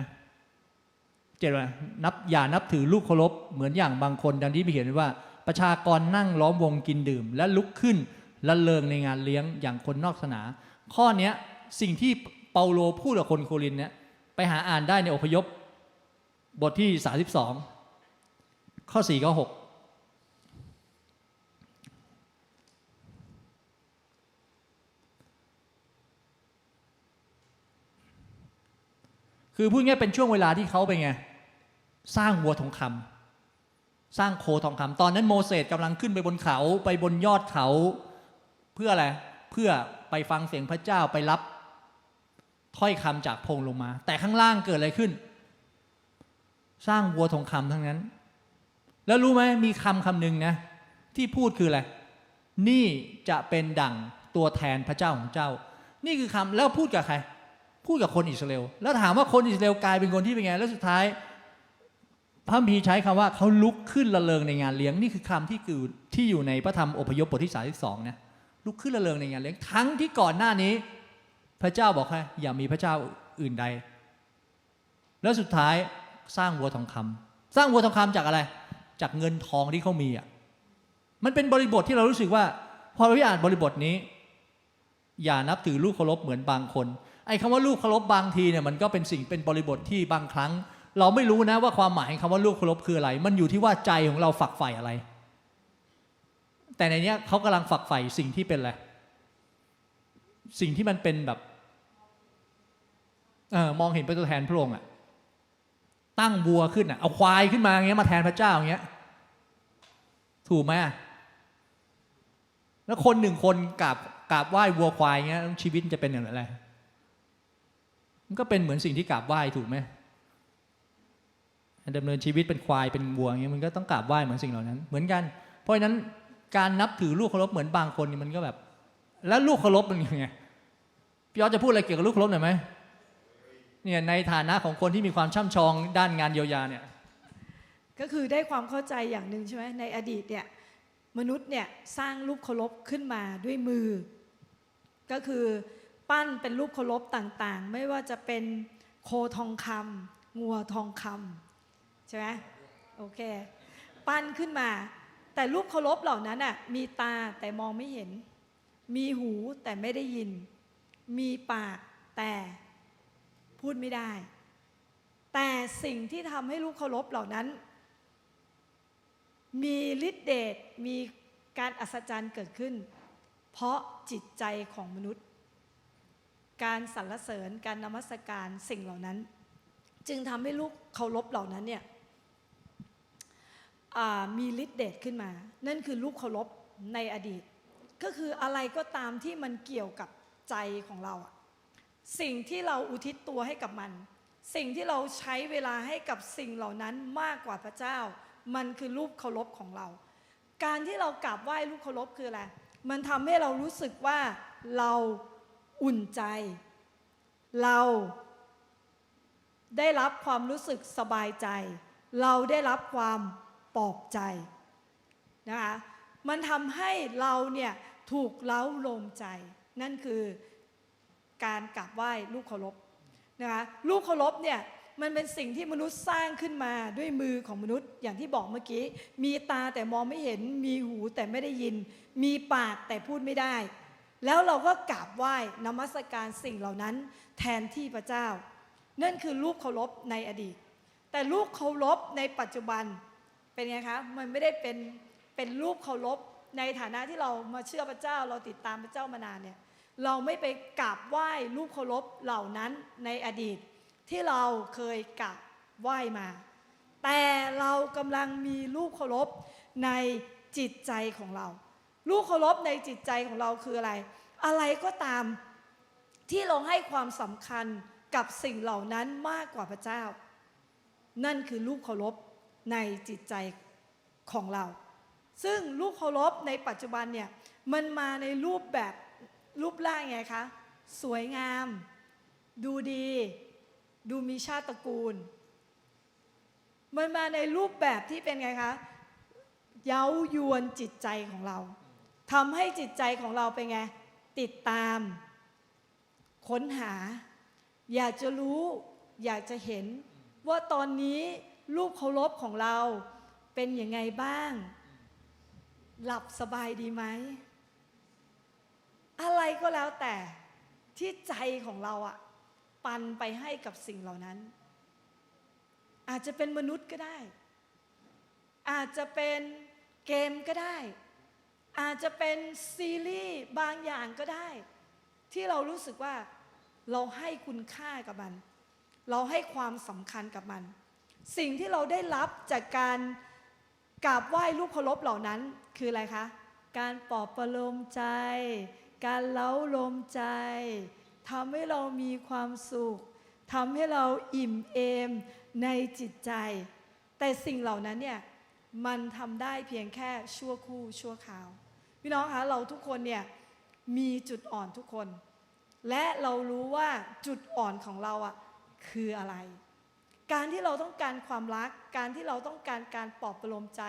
เจ็ดว่านับอย่านับถือลูกเคารพเหมือนอย่างบางคนดังที่มีเขียนไว้ว่า ประชากรนั่งล้อมวงกินดื่ม และลุกขึ้นละเลงในงานเลี้ยงอย่างคนนอกศาสนา ข้อนี้สิ่งที่เปาโลพูดกับคนโครินเนี่ยไปหาอ่านได้ในอพยพบทที่ 32 ข้อ4ข้อ6 คือพูดง่ายเป็นช่วงเวลาที่เขาเป็นไง สร้างวัวทองคำสร้างโคทองคำตอนนั้นโมเสสกำลังขึ้นไปบนเขาไปบนยอดเขา เพื่ออะไร เพื่อไปฟังเสียงพระเจ้าไปรับถ้อยคำจากพงลงมา แต่ข้างล่างเกิดอะไรขึ้น สร้างวัวทองคำทั้งนั้น แล้วรู้ไหมมีคำคำหนึ่งนะ ที่พูดคืออะไร นี่จะเป็นดั่งตัวแทนพระเจ้าของเจ้า นี่คือคำแล้วพูดกับใคร พูดกับคนอิสราเอลแล้วถามว่าคนอิสราเอลกลายเป็นคนที่เป็นไง แล้วสุดท้ายพระคัมภีใช้คำว่าเขาลุกขึ้นละเลงในงานเลี้ยงนี่คือคำที่คือที่อยู่ในพระธรรมอพยพบทที่32นะลุกขึ้นละเลงในงานเลี้ยงทั้งที่ก่อนหน้านี้ พระเจ้าบอกให้อย่ามีพระเจ้าอื่นใด แล้วสุดท้ายสร้างวัวทองคำสร้างวัวทองคำจากอะไร จากเงินทองที่เขามีอะมันเป็นบริบทที่เรารู้สึกว่า พอเราอ่านบริบทนี้ อย่านับถือลูกเคารพเหมือนบางคน ไอ้คำว่าลูกเคารพบางทีเนี่ยมันก็เป็นสิ่งเป็นบริบทที่บางครั้ง เราไม่รู้นะว่าความหมายของคำว่าลูกเคารพคืออะไร มันอยู่ที่ว่าใจของเราฝักใฝ่อะไร แต่ในเนี้ยเขากำลังฝักใฝ่สิ่งที่เป็นอะไรสิ่งที่มันเป็นแบบเออมองเห็นเป็นตัวแทนพระองค์อะตั้งวัวขึ้นอะเอาควายขึ้นมาอย่างเงี้ยมาแทนพระเจ้าอย่างเงี้ย ถูกไหมแล้วคนหนึ่งคนกราบกราบไหว้วัวควายเงี้ยชีวิตจะเป็นอย่างไร มันก็เป็นเหมือนสิ่งที่กราบไหว้ถูกไหมดำเนินชีวิตเป็นควายเป็นวัวอย่างเงี้ยมันก็ต้องกราบไหว้เหมือนสิ่งเหล่านั้น เหมือนกัน เพราะฉะนั้นการนับถือลูกเคารพเหมือนบางคนนี่มันก็แบบ แล้วลูกเคารพมันยังไงพี่ออจะพูดอะไรเกี่ยวกับลูกเคารพหน่อยไหมเนี่ยในฐานะของคนที่มีความช่ำชองด้านงานเยียวยาเนี่ย
ก็คือได้ความเข้าใจอย่างหนึ่งใช่ไหมในอดีตเนี่ยมนุษย์เนี่ยสร้างรูปเคารพขึ้นมาด้วยมือ ก็คือ ปั้นเป็นรูปเคารพต่างๆ ไม่ว่าจะเป็นโคทองคำงัวทองคำใช่ไหมโอเค ปั้นขึ้นมา แต่รูปเคารพเหล่านั้นอะมีตาแต่มองไม่เห็น มีหูแต่ไม่ได้ยิน มีปากแต่พูดไม่ได้ แต่สิ่งที่ทำให้ลูกเคารพเหล่านั้น มีฤทธิเดชมีการอัศจรรย์เกิดขึ้น เพราะจิตใจของมนุษย์ การสรรเสริญการนมัสการสิ่งเหล่านั้น จึงทำให้ลูกเคารพเหล่านั้นเนี่ยมีฤทธิเดชขึ้นมา นั่นคือลูกเคารพในอดีต ก็คืออะไรก็ตามที่มันเกี่ยวกับใจของเรา สิ่งที่เราอุทิศตัวให้กับมัน สิ่งที่เราใช้เวลาให้กับสิ่งเหล่านั้นมากกว่าพระเจ้า มันคือรูปเคารพของเรา การที่เรากราบไหว้รูปเคารพคืออะไร มันทำให้เรารู้สึกว่าเรา อุ่นใจ เราได้รับความรู้สึกสบายใจ เราได้รับความปลอบใจนะคะมันทำให้เราเนี่ยถูกเล้าโลมใจ นั่นคือการกราบไหว้ลูกเคารพนะคะลูกเคารพเนี่ยมันเป็นสิ่งที่มนุษย์สร้างขึ้นมาด้วยมือของมนุษย์อย่างที่บอกเมื่อกี้ มีตาแต่มองไม่เห็น มีหูแต่ไม่ได้ยิน มีปากแต่พูดไม่ได้ แล้วเราก็กราบไหว้นมัสการสิ่งเหล่านั้น แทนที่พระเจ้า นั่นคือรูปเคารพในอดีต แต่รูปเคารพในปัจจุบันเป็นไงคะมันไม่ได้เป็นเป็นรูปเคารพในฐานะที่เรามาเชื่อพระเจ้า เราติดตามพระเจ้ามานานเนี่ยเราไม่ไปกราบไหว้รูปเคารพเหล่านั้นในอดีต ที่เราเคยกราบไหว้มา แต่เรากำลังมีรูปเคารพในจิตใจของเรา รูปเคารพในจิตใจของเราคืออะไร อะไรก็ตามที่เราให้ความสำคัญกับสิ่งเหล่านั้นมากกว่าพระเจ้า นั่นคือรูปเคารพในจิตใจของเรา ซึ่งรูปเคารพในปัจจุบันเนี่ยมันมาในรูปแบบรูปร่างไงคะ สวยงาม ดูดี ดูมีชาติตระกูล มันมาในรูปแบบที่เป็นไงคะ เย้ายวนจิตใจของเรา ทำให้จิตใจของเราเป็นไง ติดตาม ค้นหา อยากจะรู้ อยากจะเห็น ว่าตอนนี้รูปเคารพของเราเป็นยังไงบ้าง หลับสบายดีไหม อะไรก็แล้วแต่ที่ใจของเราอะปันไปให้กับสิ่งเหล่านั้น อาจจะเป็นมนุษย์ก็ได้ อาจจะเป็นเกมก็ได้ อาจจะเป็นซีรีส์บางอย่างก็ได้ ที่เรารู้สึกว่าเราให้คุณค่ากับมัน เราให้ความสำคัญกับมัน สิ่งที่เราได้รับจากการกราบไหว้รูปเคารพเหล่านั้นคืออะไรคะ การปลอบประโลมใจ การเล้าลมใจทำให้เรามีความสุขทำให้เราอิ่มเอมในจิตใจ แต่สิ่งเหล่านั้นเนี่ยมันทำได้เพียงแค่ชั่วคู่ชั่วคราว พี่น้องคะเราทุกคนเนี่ยมีจุดอ่อนทุกคน และเรารู้ว่าจุดอ่อนของเราอะคืออะไร การที่เราต้องการความรัก การที่เราต้องการการปลอบประโลมใจ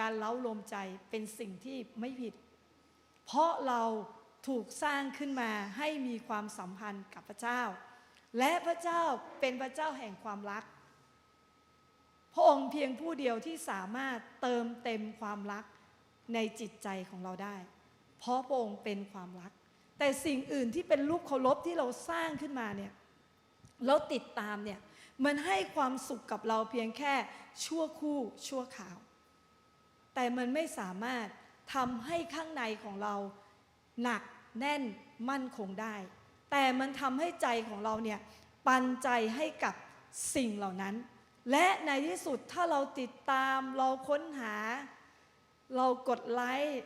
การเล้าลมใจเป็นสิ่งที่ไม่ผิด เพราะเราถูกสร้างขึ้นมาให้มีความสัมพันธ์กับพระเจ้า และพระเจ้าเป็นพระเจ้าแห่งความรัก พระองค์เพียงผู้เดียวที่สามารถเติมเต็มความรัก ในจิตใจของเราได้ เพราะพระองค์เป็นความรัก แต่สิ่งอื่นที่เป็นรูปเคารพที่เราสร้างขึ้นมาเนี่ยแล้วติดตามเนี่ยมันให้ความสุขกับเราเพียงแค่ชั่วคู่ชั่วคราว แต่มันไม่สามารถทำให้ข้างในของเราหนักแน่นมั่นคงได้ แต่มันทำให้ใจของเราเนี่ยปันใจให้กับสิ่งเหล่านั้น และในที่สุดถ้าเราติดตามเราค้นหา เรากดไลค์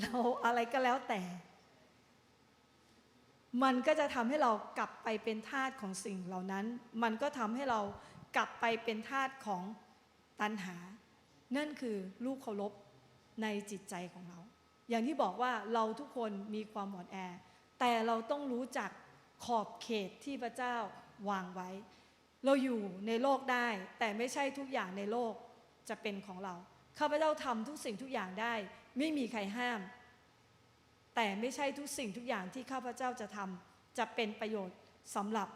เราอะไรก็แล้วแต่ มันก็จะทำให้เรากลับไปเป็นทาสของสิ่งเหล่านั้น มันก็ทำให้เรากลับไปเป็นทาสของตัณหา นั่นคือลูกเคารพในจิตใจของเรา อย่างที่บอกว่าเราทุกคนมีความอ่อนแอ แต่เราต้องรู้จักขอบเขตที่พระเจ้าวางไว้ เราอยู่ในโลกได้ แต่ไม่ใช่ทุกอย่างในโลกจะเป็นของเรา ข้าพเจ้าทำทุกสิ่งทุกอย่างได้ ไม่มีใครห้าม แต่ไม่ใช่ทุกสิ่งทุกอย่างที่ข้าพเจ้าจะทำจะเป็นประโยชน์สำหรับ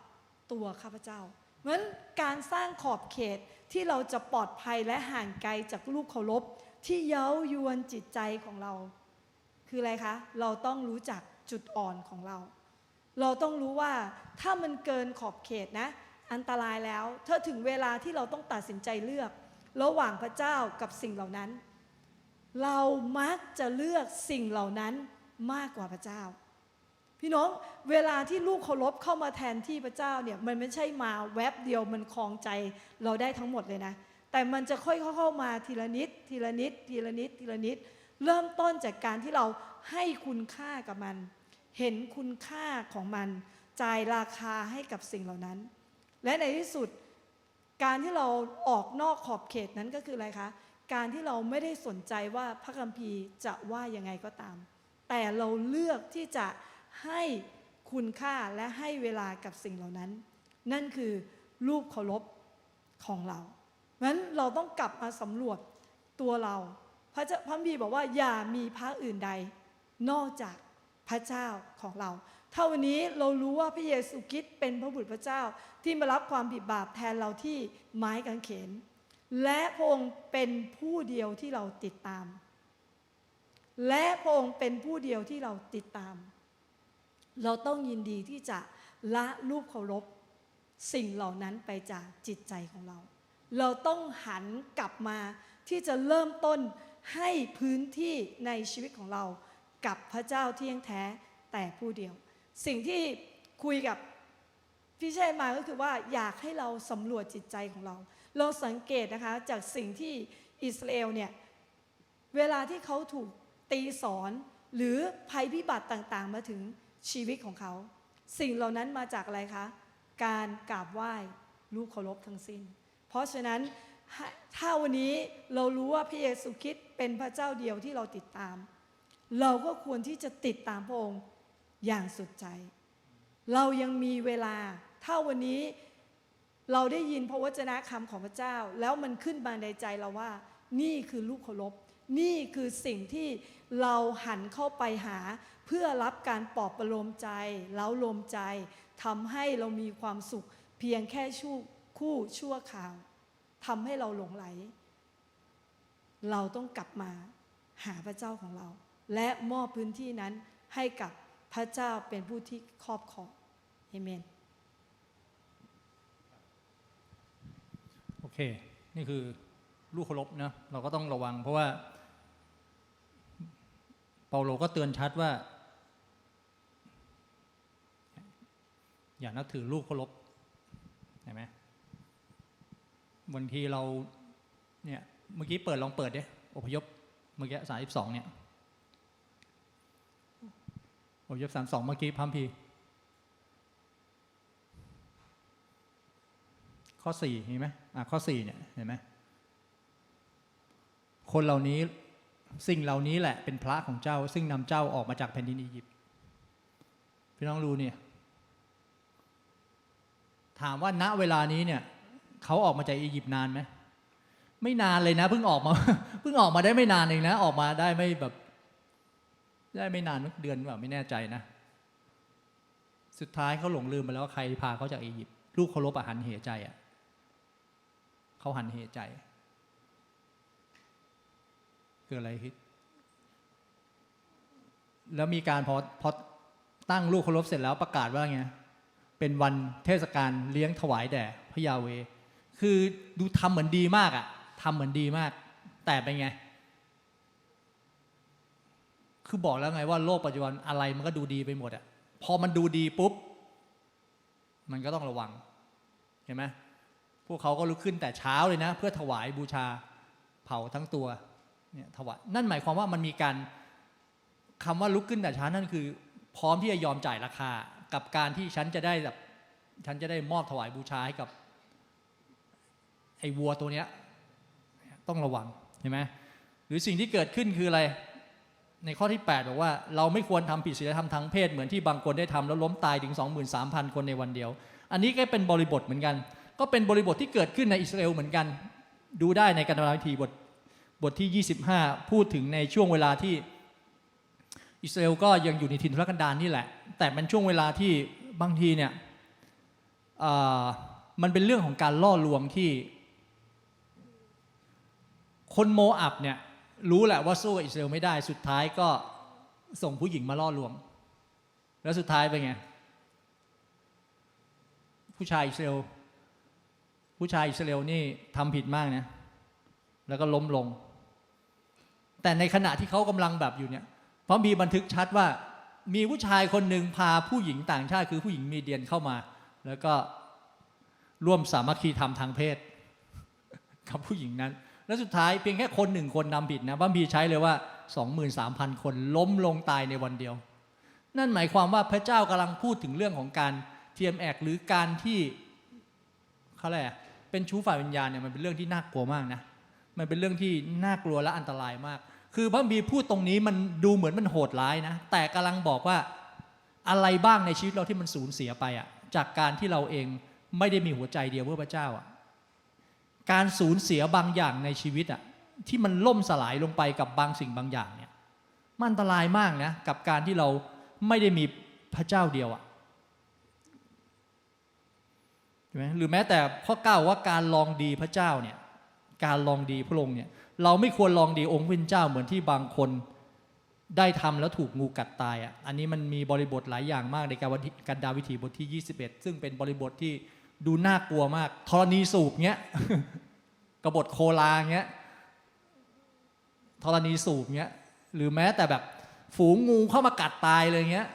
ตัวข้าพเจ้า เพราะฉะนั้นการสร้างขอบเขตที่เราจะปลอดภัยและห่างไกลจากลูกเคารพที่เย้ายวนจิตใจของเรา คืออะไรคะ เราต้องรู้จักจุดอ่อนของเรา เราต้องรู้ว่าถ้ามันเกินขอบเขตนะ อันตรายแล้วถ้าถึงเวลาที่เราต้องตัดสินใจเลือก ระหว่างพระเจ้ากับสิ่งเหล่านั้น เรามักจะเลือกสิ่งเหล่านั้นมากกว่าพระเจ้า พี่น้องเวลาที่ลูกเคารพเข้ามาแทนที่พระเจ้าเนี่ยมันไม่ใช่มาแวบเดียวมันคลองใจเราได้ทั้งหมดเลยนะ แต่มันจะค่อยๆเข้ามาทีละนิด ทีละนิด ทีละนิด ทีละนิด เริ่มต้นจากการที่เราให้คุณค่ากับมัน เห็นคุณค่าของมันจ่ายราคาให้กับสิ่งเหล่านั้น และในที่สุด การที่เราออกนอกขอบเขตนั้นก็คืออะไรคะ การที่เราไม่ได้สนใจว่าพระคัมภีร์จะว่ายังไงก็ตาม แต่เราเลือกที่จะให้คุณค่าและให้เวลากับสิ่งเหล่านั้น นั่นคือรูปเคารพของเราเพราะนั้นเราต้องกลับมาสำรวจตัวเรา พระเจ้าพระคัมภีร์บอกว่าอย่ามีพระอื่นใด นอกจากพระเจ้าของเรา ถ้าวันนี้เรารู้ว่าพระเยซูคริสต์เป็นพระบุตรพระเจ้า ที่มารับความผิดบาปแทนเราที่ไม้กางเขน และพระองค์เป็นผู้เดียวที่เราติดตาม และพระองค์เป็นผู้เดียวที่เราติดตาม เราต้องยินดีที่จะละรูปเคารพสิ่งเหล่านั้นไปจากจิตใจของเรา เราต้องหันกลับมาที่จะเริ่มต้นให้พื้นที่ในชีวิตของเรากับพระเจ้าที่ยงแท้แต่ผู้เดียว สิ่งที่คุยกับ พี่เชษมาก็คือว่าอยากให้เราสำรวจจิตใจของเรา เราสังเกตนะคะจากสิ่งที่อิสราเอลเนี่ยเวลาที่เขาถูกตีสอนหรือภัยพิบัติต่างๆ มาถึงชีวิตของเขา สิ่งเหล่านั้นมาจากอะไรคะ การกราบไหว้รูปเคารพทั้งสิ้น เพราะฉะนั้นถ้าถ้าวันนี้เรารู้ว่าพระเยซูคริสต์เป็นพระเจ้าเดียวที่เราติดตาม เราก็ควรที่จะติดตามพระองค์อย่างสุดใจ เรายังมีเวลา ถ้าวันนี้เราได้ยินพระวจนะคำของพระเจ้า แล้วมันขึ้นมาในใจเราว่า นี่คือลูกเคารพ นี่คือสิ่งที่เราหันเข้าไปหา เพื่อรับการปลอบประโลมใจเล้าลมใจทำให้เรามีความสุข เพียงแค่ชั่คู่ชั่วคราวทำให้เราหลงไหล เราต้องกลับมาหาพระเจ้าของเรา และมอบพื้นที่นั้นให้กับ พระเจ้าเป็นผู้ที่ครอบครองเอเมน
โอเค นี่คือลูกเคารพนะเราก็ต้องระวัง เพราะว่า เปาโลก็เตือนชัดว่า อย่านับถือลูกเคารพเห็นไหมบางทีเราเนี่ยเมื่อกี้เปิดลองเปิดดิอพยพเมื่อกี้สามสิบสองเนี่ย อพยพสามสองเมื่อกี้พัมพีข้อสี่เห็นไหมอะข้อสี่เนี่ยเห็นไหมคนเหล่านี้สิ่งเหล่านี้แหละเป็นพระของเจ้า ซึ่งนำเจ้าออกมาจากแผ่นดินอียิปต์พี่น้องรู้เนี่ยถามว่าณเวลานี้เนี่ยเขาออกมาจากอียิปต์นานไหมไม่นานเลยนะเพิ่งออกมาเพิ่งออกมาได้ไม่นานเองนะ ออกมาได้ไม่แบบ ได้ไม่นานเดือนแบบไม่แน่ใจนะ สุดท้ายเขาหลงลืมไปแล้วว่าใครพาเขาจากอียิปต์ลูกเคารพอะหันเหใจอะเขาหันเหใจเกิดอะไรขึ้นแล้วมีการพอพอตั้งลูกเคารพเสร็จแล้วประกาศว่าไงเป็นวันเทศกาลเลี้ยงถวายแด่พระยาเว คือดูทำเหมือนดีมากอะทำเหมือนดีมาก แต่เป็นไง คือบอกแล้วไงว่าโลกปัจจุบันอะไรมันก็ดูดีไปหมดอะพอมันดูดีปุ๊บ มันก็ต้องระวัง เห็นไหมพวกเขาก็ลุกขึ้นแต่เช้าเลยนะ เพื่อถวายบูชาเผาทั้งตัวเนี่ยถวายนั่นหมายความว่ามันมีการคำว่าลุกขึ้นแต่เช้านั่นคือ พร้อมที่จะยอมจ่ายราคา กับการที่ฉันจะได้แบบฉันจะได้มอบถวายบูชาให้กับไอ้วัวตัวเนี้ยต้องระวังเห็นไหมหรือสิ่งที่เกิดขึ้นคืออะไร ในข้อที่ 8 บอกว่าเราไม่ควรทำผิดศีลธรรมทางเพศเหมือนที่บางคนได้ทำแล้วล้มตายถึง 23,000 คนในวันเดียว อันนี้ก็เป็นบริบทเหมือนกัน ก็เป็นบริบทที่เกิดขึ้นในอิสราเอลเหมือนกัน ดูได้ในกันดารวิธีบทบทที่ 25 พูดถึงในช่วงเวลาที่อิสราเอลก็ยังอยู่ในถิ่นทุรกันดารนี่แหละ แต่เป็นช่วงเวลาที่บางทีเนี่ยมันเป็นเรื่องของการล่อลวงที่ คนโมอับเนี่ย รู้แหละว่าสู้กับอิสราเอลไม่ได้ สุดท้ายก็ส่งผู้หญิงมาล่อลวง แล้วสุดท้ายเป็นไง ผู้ชายอิสราเอลผู้ชายอิสราเอลนี่ทำผิดมากนะแล้วก็ล้มลง แต่ในขณะที่เขากำลังแบบอยู่เนี่ย เพราะมีบันทึกชัดว่า มีผู้ชายคนหนึ่งพาผู้หญิงต่างชาติคือผู้หญิงมีเดียนเข้ามา แล้วก็ร่วมสามัคคีทำทางเพศ กับผู้หญิงนั้น แล้วสุดท้ายเพียงแค่คนหนึ่งคนนำผิดนะบัมพีใช้เลยว่า 23,000 คนล้มลงตายในวันเดียว นั่นหมายความว่าพระเจ้ากำลังพูดถึงเรื่องของการเทียมแอกหรือการที่เขาอะไรอะเป็นชู้ฝ่ายวิญญาณเนี่ยมันเป็นเรื่องที่น่ากลัวมากนะมันเป็นเรื่องที่น่ากลัวและอันตรายมาก คือพระบีพูดตรงนี้มันดูเหมือนมันโหดร้ายนะ แต่กำลังบอกว่าอะไรบ้างในชีวิตเราที่มันสูญเสียไปอะจากการที่เราเองไม่ได้มีหัวใจเดียวเพื่อพระเจ้าอะ การสูญเสียบางอย่างในชีวิตอะที่มันล่มสลายลงไปกับบางสิ่งบางอย่างเนี่ยมันอันตรายมากนะกับการที่เราไม่ได้มีพระเจ้าเดียวอะใช่ไหมหรือแม้แต่ข้อเก้าว่าการลองดีพระเจ้าเนี่ยการลองดีพระองค์เนี่ยเราไม่ควรลองดีองค์พระเจ้าเหมือนที่บางคนได้ทำแล้วถูกงูกัดตายอะอันนี้มันมีบริบทหลายอย่างมากในการวันที่การดาวิถีบทที่ 21 ซึ่งเป็นบริบทที่ ดูน่ากลัวมากธรณีสูบเงี้ยกบฏโคลาเงี้ยธรณีสูบเงี้ยหรือแม้แต่แบบฝูงงูเข้ามากัดตายเลยเงี้ย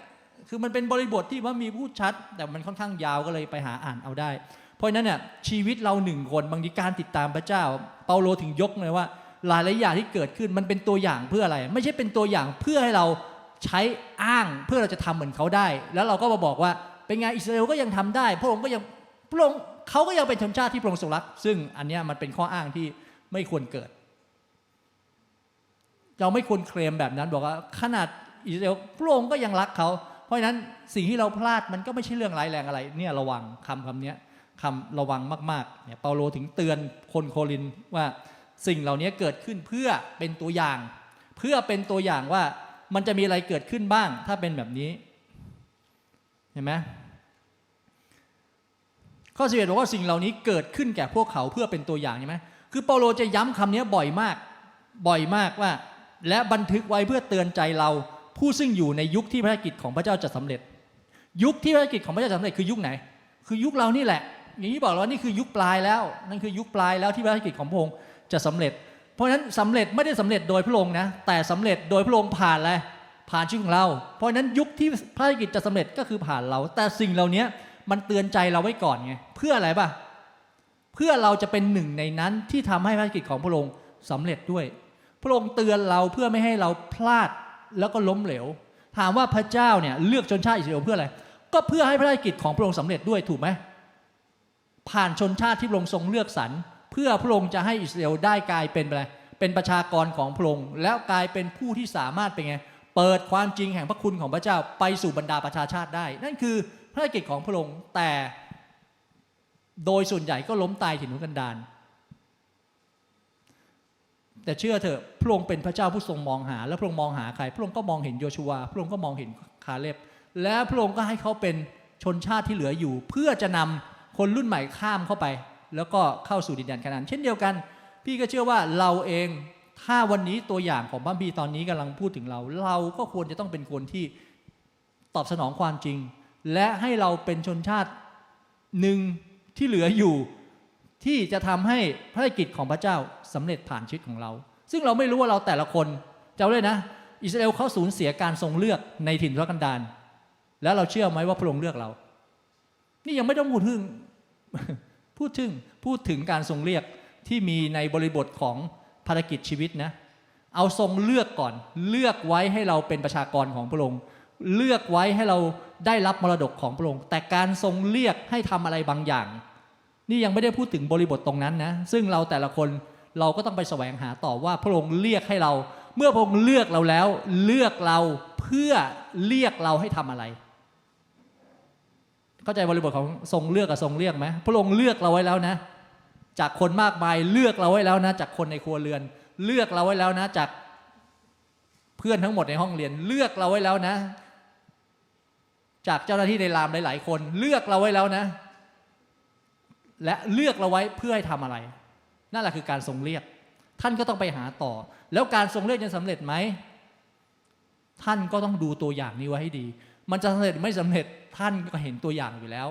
คือมันเป็นบริบทที่ว่ามีพูดชัด แต่มันค่อนข้างยาวก็เลยไปหาอ่านเอาได้ เพราะฉะนั้นเนี่ยชีวิตเราหนึ่งคนบางทีการติดตามพระเจ้า เปาโลถึงยกเลยว่า หลายหลายอย่างที่เกิดขึ้นมันเป็นตัวอย่างเพื่ออะไร ไม่ใช่เป็นตัวอย่างเพื่อให้เราใช้อ้างเพื่อเราจะทำเหมือนเขาได้ แล้วเราก็มาบอกว่าเป็นไงอิสราเอลก็ยังทำได้ พระองค์ก็ยัง พระองค์เขาก็ยังเป็นชนชาติที่พระองค์ทรงรัก ซึ่งอันนี้มันเป็นข้ออ้างที่ไม่ควรเกิด เราไม่ควรเคลมแบบนั้นบอกว่าขนาดอิสราเอลพระองค์ก็ยังรักเขาเพราะฉะนั้นสิ่งที่เราพลาดมันก็ไม่ใช่เรื่องร้ายแรงอะไร เนี่ยระวังคำคำนี้คำระวังมากๆเนี่ยเปาโลถึงเตือนคนโครินว่าสิ่งเหล่านี้เกิดขึ้นเพื่อเป็นตัวอย่าง เพื่อเป็นตัวอย่างว่ามันจะมีอะไรเกิดขึ้นบ้าง ถ้าเป็นแบบนี้ เห็นไหม ข้อสิบเอ็ดบอกว่าสิ่งเหล่านี้เกิดขึ้นแก่พวกเขาเพื่อเป็นตัวอย่างใช่ไหมคือเปาโลจะย้ำคำนี้บ่อยมาก บ่อยมากว่า และบันทึกไว้เพื่อเตือนใจเรา ผู้ซึ่งอยู่ในยุคที่ภารกิจของพระเจ้าจะสำเร็จ ยุคที่ภารกิจของพระเจ้าจะสำเร็จคือยุคไหน คือยุคเรานี่แหละ อย่างที่บอกแล้วว่านี่คือยุคปลายแล้ว นั่นคือยุคปลายแล้วที่ภารกิจของพระองค์จะสำเร็จ เพราะฉะนั้นสำเร็จไม่ได้สำเร็จโดยพระองค์นะ แต่สำเร็จโดยพระองค์ผ่านอะไรผ่านชีวิตของเรา เพราะฉะนั้นยุคที่ภารกิจจะสำเร็จก็คือผ่านเรา แต่สิ่งเหล่านี้ มันเตือนใจเราไว้ก่อนไงเพื่ออะไรป่ะเพื่อเราจะเป็นหนึ่งในนั้นที่ทำให้ภารกิจของพระองค์สำเร็จด้วย พระองค์เตือนเราเพื่อไม่ให้เราพลาดแล้วก็ล้มเหลว ถามว่าพระเจ้าเนี่ยเลือกชนชาติอิสราเอลเพื่ออะไร ก็เพื่อให้ภารกิจของพระองค์สำเร็จด้วยถูกไหมผ่านชนชาติที่พระองค์ทรงเลือกสรรเพื่อพระองค์จะให้อิสราเอลได้กลายเป็นอะไรเป็นประชากรของพระองค์แล้วกลายเป็นผู้ที่สามารถเป็นไงเปิดความจริงแห่งพระคุณของพระเจ้าไปสู่บรรดาประชาชาติได้ นั่นคือ ภารกิจของพระองค์แต่โดยส่วนใหญ่ก็ล้มตายถิ่นทุกันดารแต่เชื่อเถอะพระองค์เป็นพระเจ้าผู้ทรงมองหา และพระองค์มองหาใคร พระองค์ก็มองเห็นโยชูวพระองค์ก็มองเห็นคาเล็บและพระองค์ก็ให้เขาเป็นชนชาติที่เหลืออยู่ เพื่อจะนำคนรุ่นใหม่ข้ามเข้าไป แล้วก็เข้าสู่ดินแดนคานาอันเช่นเดียวกัน พี่ก็เชื่อว่าเราเองถ้าวันนี้ตัวอย่างของบัมบีตอนนี้กำลังพูดถึงเรา เราก็ควรจะต้องเป็นคนที่ตอบสนองความจริง และให้เราเป็นชนชาติหนึ่งที่เหลืออยู่ ที่จะทำให้ภารกิจของพระเจ้าสำเร็จผ่านชีวิตของเรา ซึ่งเราไม่รู้ว่าเราแต่ละคนจำเลยนะ อิสราเอลเขาสูญเสียการทรงเลือกในถิ่นทุรกันดารแล้วเราเชื่อไหมว่าพระองค์เลือกเรา นี่ยังไม่ต้องพูดถึงพูดถึงพูดถึงการทรงเลือกที่มีในบริบทของภารกิจชีวิตนะ เอาทรงเลือกก่อน เลือกไว้ให้เราเป็นประชากรของพระองค์ เลือกไว้ให้เรา ได้รับมรดกของพระองค์ แต่การทรงเลือกให้ทำอะไรบางอย่าง นี่ยังไม่ได้พูดถึงบริบทตรงนั้นนะซึ่งเราแต่ละคนเราก็ต้องไปแสวงหาต่อว่าพระองค์เรียกให้เรา เมื่อพระองค์เลือกเราแล้ว เลือกเราเพื่อเรียกเราให้ทำอะไร เข้าใจบริบทของทรงเลือกกับทรงเรียกไหมพระองค์เลือกเราไว้แล้วนะ จากคนมากมายเลือกเราไว้แล้วนะ จากคนในครัวเรือน เลือกเราไว้แล้วนะจากเพื่อนทั้งหมดในห้องเรียนเลือกเราไว้แล้วนะ จากเจ้าหน้าที่ในรามหลาย ๆ คน เลือกเราไว้แล้วนะ และเลือกเราไว้เพื่อให้ทำอะไร นั่นแหละคือการทรงเรียก ท่านก็ต้องไปหาต่อ แล้วการทรงเรียกจะสำเร็จไหมท่านก็ต้องดูตัวอย่างนี้ไว้ให้ดี มันจะสำเร็จไม่สำเร็จท่านก็เห็นตัวอย่างอยู่แล้ว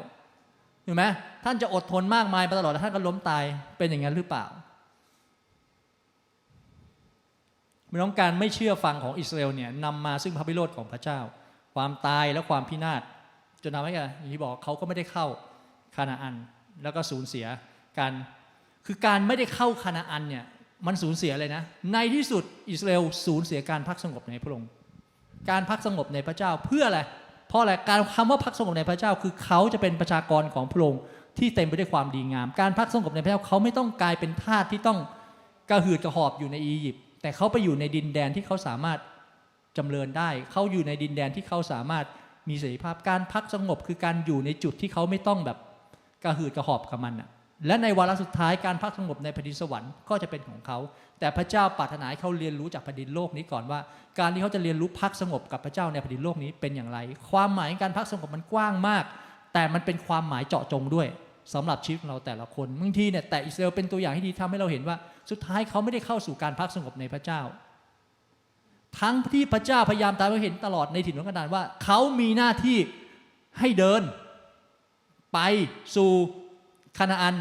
เห็นไหมท่านจะอดทนมากมายไปตลอดแล้วท่านก็ล้มตายเป็นอย่างนั้นหรือเปล่าไม่ต้องการไม่เชื่อฟังของอิสราเอลเนี่ยนำมาซึ่งพระพิโรธของพระเจ้า ความตายและความพินาศจนทำให้กันอย่างที่บอกเขาก็ไม่ได้เข้าคานาอัน แล้วก็สูญเสียการคือการไม่ได้เข้าคานาอันเนี่ยมันสูญเสียเลยนะ ในที่สุดอิสราเอลสูญเสียการพักสงบในพระองค์การพักสงบในพระเจ้าเพื่ออะไรเพราะอะไรการคำว่าพักสงบในพระเจ้า คือเขาจะเป็นประชากรของพระองค์ที่เต็มไปด้วยความดีงาม การพักสงบในพระเจ้าเขาไม่ต้องกลายเป็นทาสที่ต้องกระหืดกระหอบอยู่ในอียิปต์แต่เขาไปอยู่ในดินแดนที่เขาสามารถ จำเริญได้ เขาอยู่ในดินแดนที่เขาสามารถมีเสรีภาพการพักสงบคือการอยู่ในจุดที่เขาไม่ต้องแบบกระหืดกระหอบกับมันอะและในวาระสุดท้ายการพักสงบในแผ่นดินสวรรค์ก็จะเป็นของเขา แต่พระเจ้าปรารถนาให้เขาเรียนรู้จากแผ่นดินโลกนี้ก่อนว่า การที่เขาจะเรียนรู้พักสงบกับพระเจ้าในแผ่นดินโลกนี้เป็นอย่างไร ความหมายของการพักสงบมันกว้างมาก แต่มันเป็นความหมายเจาะจงด้วยสำหรับชีวิตของเราแต่ละคนบางทีเนี่ยแต่อิสราเอลเป็นตัวอย่างที่ดีทำให้เราเห็นว่า สุดท้ายเขาไม่ได้เข้าสู่การพักสงบในพระเจ้า ทั้งที่พระเจ้าพยายามตามให้เห็นตลอดในถิ่นทุรกันดารว่า เขามีหน้าที่ให้เดิน ไปสู่คานาอัน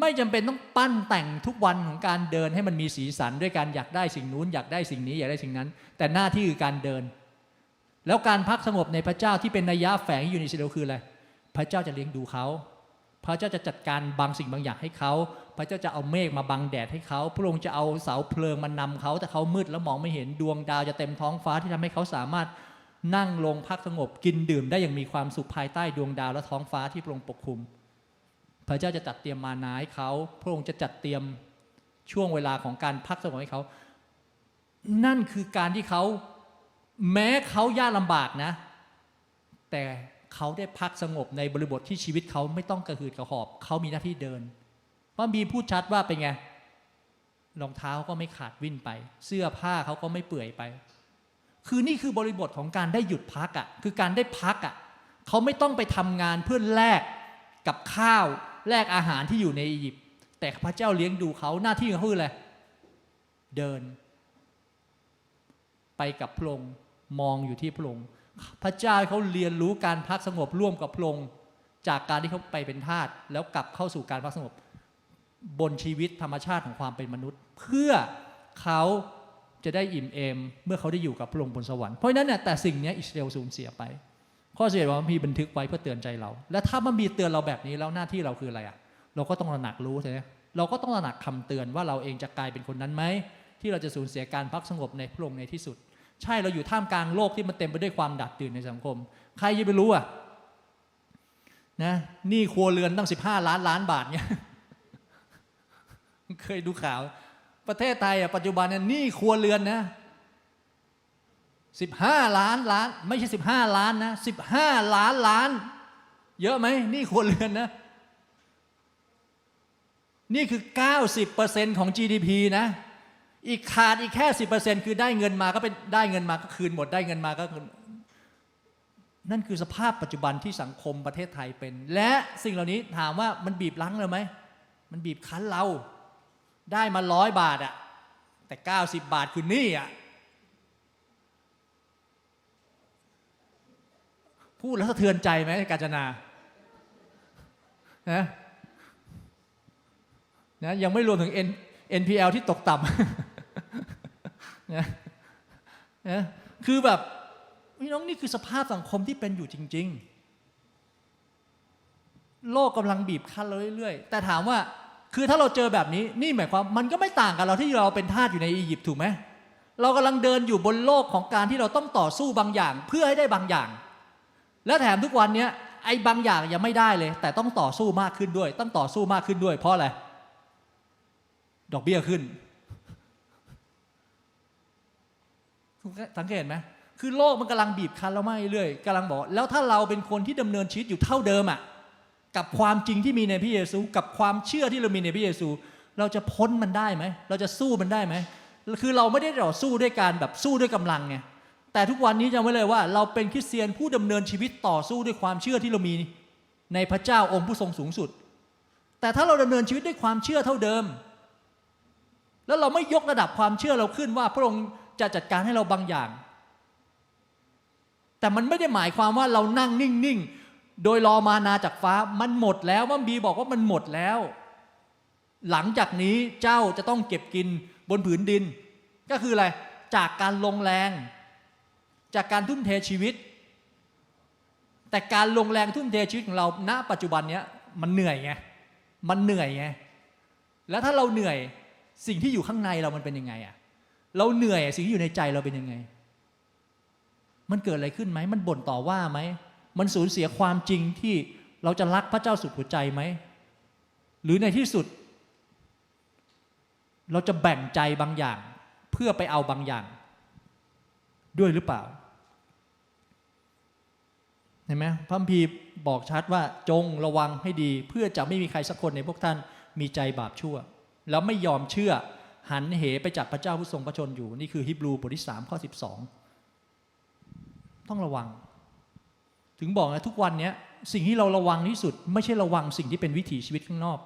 ไม่จำเป็นต้องปั้นแต่งทุกวันของการเดินให้มันมีสีสันด้วยการอยากได้สิ่งนู้นอยากได้สิ่งนี้อยากได้สิ่งนั้น แต่หน้าที่คือการเดิน แล้วการพักสงบในพระเจ้าที่เป็นนัยยะแฝงอยู่ในอิสราคืออะไรพระเจ้าจะเลี้ยงดูเขา พระเจ้าจะจัดการบางสิ่งบางอย่างให้เขา พระเจ้าจะเอาเมฆมาบังแดดให้เขา พระองค์จะเอาเสาเพลิงมานำเขา แต่เขามืดแล้วมองไม่เห็นดวงดาวจะเต็มท้องฟ้าที่ทำให้เขาสามารถนั่งลงพักสงบกินดื่มได้อย่างมีความสุขภายใต้ดวงดาวและท้องฟ้าที่พระองค์ปกคลุม พระเจ้าจะจัดเตรียมมานาให้เขา พระองค์จะจัดเตรียมช่วงเวลาของการพักสงบให้เขา นั่นคือการที่เขาแม้เขายากลำบากนะ แต่ เขาได้พักสงบในบริบทที่ชีวิตเขาไม่ต้องกระหืดกระหอบ เขามีหน้าที่เดิน เพราะมีพูดชัดว่าเป็นไงรองเท้าก็ไม่ขาดวิ่นไป เสื้อผ้าเขาก็ไม่เปื่อยไป คือนี่คือบริบทของการได้หยุดพักอะ่ะ คือการได้พักอะ่ะเขาไม่ต้องไปทำงานเพื่อแลกกับข้าวแลกอาหารที่อยู่ในอียิปต์แต่พระเจ้าเลี้ยงดูเขาหน้าที่ของเขาคืออะไรเดิน ไปกับพระองค์มองอยู่ที่พระองค์ พระเจ้าเขาเรียนรู้การพักสงบร่วมกับพระองค์จากการที่เขาไปเป็นทาสแล้วกลับเข้าสู่การพักสงบบนชีวิตธรรมชาติของความเป็นมนุษย์ เพื่อเขาจะได้อิ่มเอม เมื่อเขาได้อยู่กับพระองค์บนสวรรค์เพราะฉะนั้นเนี่ยแต่สิ่งนี้อิสราเอลสูญเสียไป ข้อเสียว่ามันมีบันทึกไว้เพื่อเตือนใจเรา และถ้ามันมีเตือนเราแบบนี้แล้วหน้าที่เราคืออะไรอะเราก็ต้องระหนักรู้ใช่ไหมเราก็ต้องระหนักคำเตือนว่าเราเองจะกลายเป็นคนนั้นไหมที่เราจะสูญเสียการพักสงบในพระองค์ในที่สุด ใช่เราอยู่ท่ามกลางโลกที่มันเต็มไปด้วยความดัดดื่นในสังคม ใครจะไปรู้อะนะนี่ครัวเรือนตั้ง 15 ล้านล้านบาทเนี่ยเคยดูข่าว ประเทศไทยอะปัจจุบันเนี่ยนี้ครัวเรือนนะ15ล้านล้าน ไม่ใช่15ล้านนะ15ล้านล้าน เยอะไหมนี่ครัวเรือนนะ นี่คือ 90%ของ GDP นะ อีกขาดอีกแค่10%คือได้เงินมาก็เป็นได้เงินมาก็คืนหมดได้เงินมาก็คืนนั่นคือสภาพปัจจุบันที่สังคมประเทศไทยเป็น และสิ่งเหล่านี้ถามว่ามันบีบลั้งเราไหมมันบีบคั้นเรา ได้มาร้อยบาทอะแต่ 90 บาทคือหนี้อะพูดแล้วสะเทือนใจไหมกาญจนานะนะยังไม่รวมถึง N NPL ที่ตกต่ำ นะนะคือแบบพี่น้องนี่คือสภาพสังคมที่เป็นอยู่จริง ๆ โลกกำลังบีบคั้นเราเรื่อยๆ แต่ถามว่าคือถ้าเราเจอแบบนี้นี่หมายความมันก็ไม่ต่างกับเราที่เราเป็นทาสอยู่ในอียิปต์ถูกไหมเรากำลังเดินอยู่บนโลกของการที่เราต้องต่อสู้บางอย่าง เพื่อให้ได้บางอย่าง และแถมทุกวันเนี้ยไอ้บางอย่างยังไม่ได้เลย แต่ต้องต่อสู้มากขึ้นด้วย ต้องต่อสู้มากขึ้นด้วย เพราะอะไรดอกเบี้ยขึ้น สังเกตไหมคือโลกมันกำลังบีบคั้นเรามาเรื่อยๆกำลังบอก แล้วถ้าเราเป็นคนที่ดำเนินชีวิตอยู่เท่าเดิมอะกับความจริงที่มีในพระเยซู กับความเชื่อที่เรามีในพระเยซู เราจะพ้นมันได้ไหม เราจะสู้มันได้ไหม คือเราไม่ได้ต่อสู้ด้วยการแบบสู้ด้วยกำลังไงแต่ทุกวันนี้จำไว้เลยว่า เราเป็นคริสเตียนผู้ดำเนินชีวิตต่อสู้ด้วยความเชื่อที่เรามีในพระเจ้าองค์ผู้ทรงสูงสุด แต่ถ้าเราดำเนินชีวิตด้วยความเชื่อเท่าเดิม แล้วเราไม่ยกระดับความเชื่อเราขึ้นว่าพระองค์ จะจัดการให้เราบางอย่าง แต่มันไม่ได้หมายความว่าเรานั่งนิ่งๆ โดยรอมานาจากฟ้ามันหมดแล้วมัมบีบอกว่ามันหมดแล้ว หลังจากนี้เจ้าจะต้องเก็บกินบนผืนดิน ก็คืออะไรจากการลงแรง จากการทุ่มเทชีวิต แต่การลงแรงทุ่มเทชีวิตของเราณปัจจุบันเนี้ยมันเหนื่อยไงมันเหนื่อยไงแล้วถ้าเราเหนื่อยสิ่งที่อยู่ข้างในเรามันเป็นยังไงอะ เราเหนื่อยสิ่งที่อยู่ในใจเราเป็นยังไง มันเกิดอะไรขึ้นไหม มันบ่นต่อว่าไหม มันสูญเสียความจริงที่เราจะรักพระเจ้าสุดหัวใจไหม หรือในที่สุด เราจะแบ่งใจบางอย่าง เพื่อไปเอาบางอย่าง ด้วยหรือเปล่าเห็นไหมพระคัมภีร์บอกชัดว่าจงระวังให้ดี เพื่อจะไม่มีใครสักคนในพวกท่านมีใจบาปชั่ว แล้วไม่ยอมเชื่อ หันเหไปจากพระเจ้าผู้ทรงพระชนอยู่ นี่คือฮิบรูบทที่3ข้อ12ต้องระวัง ถึงบอกนะทุกวันนี้สิ่งที่เราระวังที่สุด ไม่ใช่ระวังสิ่งที่เป็นวิถีชีวิตข้างนอก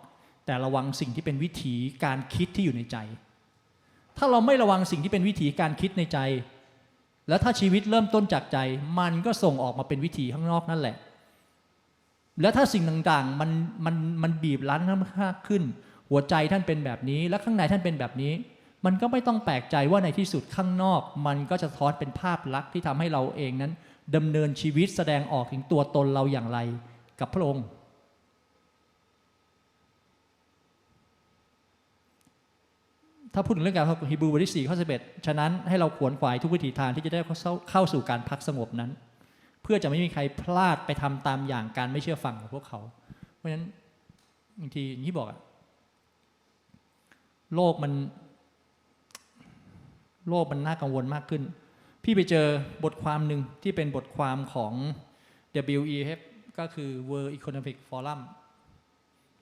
แต่ระวังสิ่งที่เป็นวิถีการคิดที่อยู่ในใจ ถ้าเราไม่ระวังสิ่งที่เป็นวิถีการคิดในใจ แล้วถ้าชีวิตเริ่มต้นจากใจ มันก็ส่งออกมาเป็นวิถีข้างนอกนั่นแหละ แล้วถ้าสิ่งต่างๆมันมันมันบีบรัดมากขึ้น หัวใจท่านเป็นแบบนี้ และข้างในท่านเป็นแบบนี้ มันก็ไม่ต้องแปลกใจว่าในที่สุดข้างนอก มันก็จะท้อนเป็นภาพลักษณ์ที่ทำให้เราเองนั้นดำเนินชีวิตแสดงออกถึงตัวตนเราอย่างไรกับพระองค์ ถ้าพูดถึงเรื่องการฮีบรูบทที่4ข้อ11ฉะนั้นให้เราขวนขวายทุกวิถีทางที่จะได้เข้าสู่การพักสงบนั้น เพื่อจะไม่มีใครพลาดไปทำตามอย่างการไม่เชื่อฟังของพวกเขา เพราะฉะนั้นบางทีอย่างที่บอกอะ โลกมัน โลกมันน่ากังวลมากขึ้น พี่ไปเจอบทความหนึ่งที่เป็นบทความของ WEF ก็คือ World Economic Forum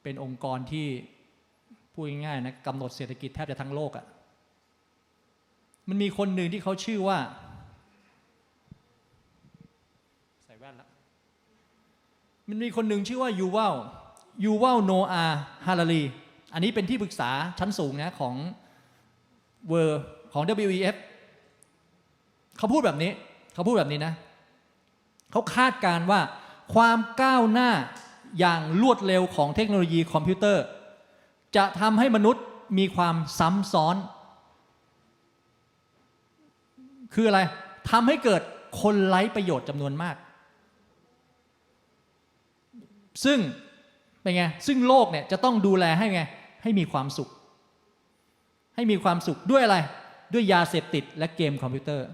เป็นองค์กรที่พูดง่ายๆนะกำหนดเศรษฐกิจแทบจะทั้งโลกอะ่ะมันมีคนหนึ่งที่เขาชื่อว่า ใส่แว่นละมันมีคนหนึ่งชื่อว่ายูวัลยูวัลโนอาฮาราลี อันนี้เป็นที่ปรึกษาชั้นสูงนะของเวอร์ของ WEF เขาพูดแบบนี้ เขาพูดแบบนี้นะ เขาคาดการณ์ว่าความก้าวหน้าอย่างรวดเร็วของเทคโนโลยีคอมพิวเตอร์ จะทำให้มนุษย์มีความซ้ำซ้อน คืออะไรทำให้เกิดคนไร้ประโยชน์จำนวนมาก ซึ่งเป็นไง ซึ่งโลกเนี่ยจะต้องดูแลให้ไง ให้มีความสุข ให้มีความสุขด้วยอะไร ด้วยยาเสพติดและเกมคอมพิวเตอร์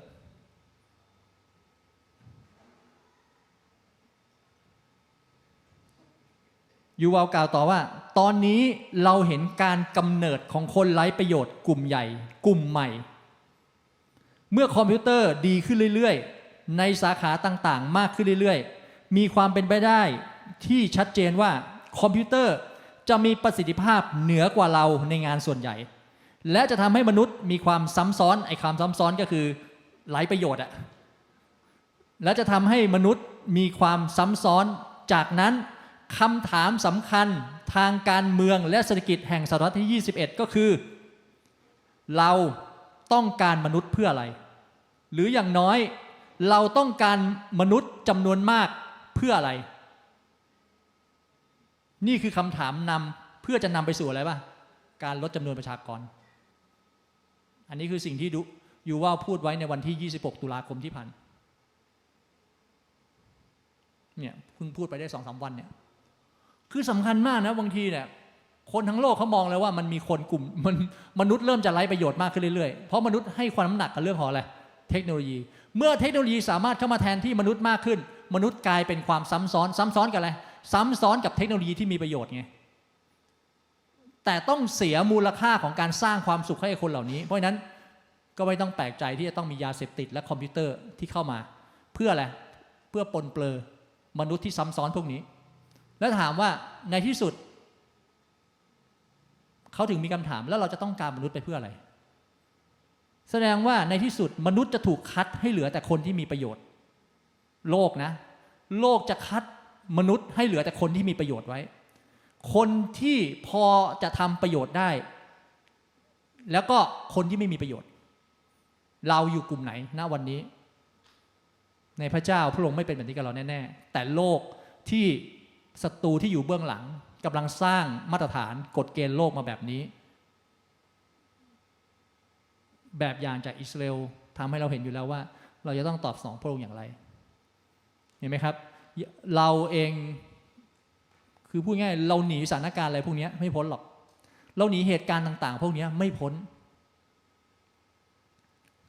ยูวาลกล่าวต่อว่า ตอนนี้เราเห็นการกำเนิดของคนไร้ประโยชน์กลุ่มใหญ่ กลุ่มใหม่ เมื่อคอมพิวเตอร์ดีขึ้นเรื่อยๆ ในสาขาต่างๆ มากขึ้นเรื่อยๆ มีความเป็นไปได้ที่ชัดเจนว่าคอมพิวเตอร์ จะมีประสิทธิภาพเหนือกว่าเราในงานส่วนใหญ่ และจะทำให้มนุษย์มีความซ้ำซ้อนไอ้ความซ้ำซ้อนก็คือไร้ประโยชน์อะและจะทำให้มนุษย์มีความซ้ำซ้อน จากนั้นคำถามสำคัญทางการเมืองและเศรษฐกิจแห่งศตวรรษที่ 21 ก็คือ เราต้องการมนุษย์เพื่ออะไร หรืออย่างน้อยเราต้องการมนุษย์จำนวนมากเพื่ออะไร นี่คือคำถามนำเพื่อจะนำไปสู่อะไรป่ะการลดจำนวนประชากร อันนี้คือสิ่งที่ดูยูว่าพูดไว้ในวันที่ 26 ตุลาคมที่ผ่านเนี่ยเพิ่งพูดไปได้สองสามวันเนี่ย คือสำคัญมากนะบางทีเนี่ยคนทั้งโลกเขามองเลยว่ามันมีคนกลุ่มมันมนุษย์เริ่มจะไร้ประโยชน์มากขึ้นเรื่อยๆ เพราะมนุษย์ให้ความน้ำหนักกับเรื่องของอะไรเทคโนโลยี เมื่อเทคโนโลยีสามารถเข้ามาแทนที่มนุษย์มากขึ้น มนุษย์กลายเป็นความซ้ำซ้อนซ้ำซ้อนกับอะไร ซ้ำซ้อนกับเทคโนโลยีที่มีประโยชน์ไงแต่ต้องเสียมูลค่าของการสร้างความสุขให้คนเหล่านี้ เพราะฉะนั้นก็ไม่ต้องแปลกใจที่จะต้องมียาเสพติดและคอมพิวเตอร์ที่เข้ามา เพื่ออะไรเพื่อปนเปื้อมนุษย์ที่ซ้ำซ้อนพวกนี้ แล้วถามว่าในที่สุด เขาถึงมีคำถามแล้วเราจะต้องการมนุษย์ไปเพื่ออะไร แสดงว่าในที่สุดมนุษย์จะถูกคัดให้เหลือแต่คนที่มีประโยชน์ โลกนะ โลกจะคัด มนุษย์ให้เหลือแต่คนที่มีประโยชน์ไว้ คนที่พอจะทำประโยชน์ได้ แล้วก็คนที่ไม่มีประโยชน์ เราอยู่กลุ่มไหนณวันนี้ ในพระเจ้าพระองค์ไม่เป็นแบบนี้กับเราแน่ๆ แต่โลกที่ศัตรูที่อยู่เบื้องหลังกำลังสร้างมาตรฐานกฎเกณฑ์โลกมาแบบนี้ แบบอย่างจากอิสราเอลทำให้เราเห็นอยู่แล้วว่า เราจะต้องตอบสนองพระองค์อย่างไร เห็นไหมครับ เราเองคือพูดง่ายเราหนีสถานการณ์อะไรพวกนี้ไม่พ้นหรอก เราหนีเหตุการณ์ต่าง ๆ พวกนี้ไม่พ้น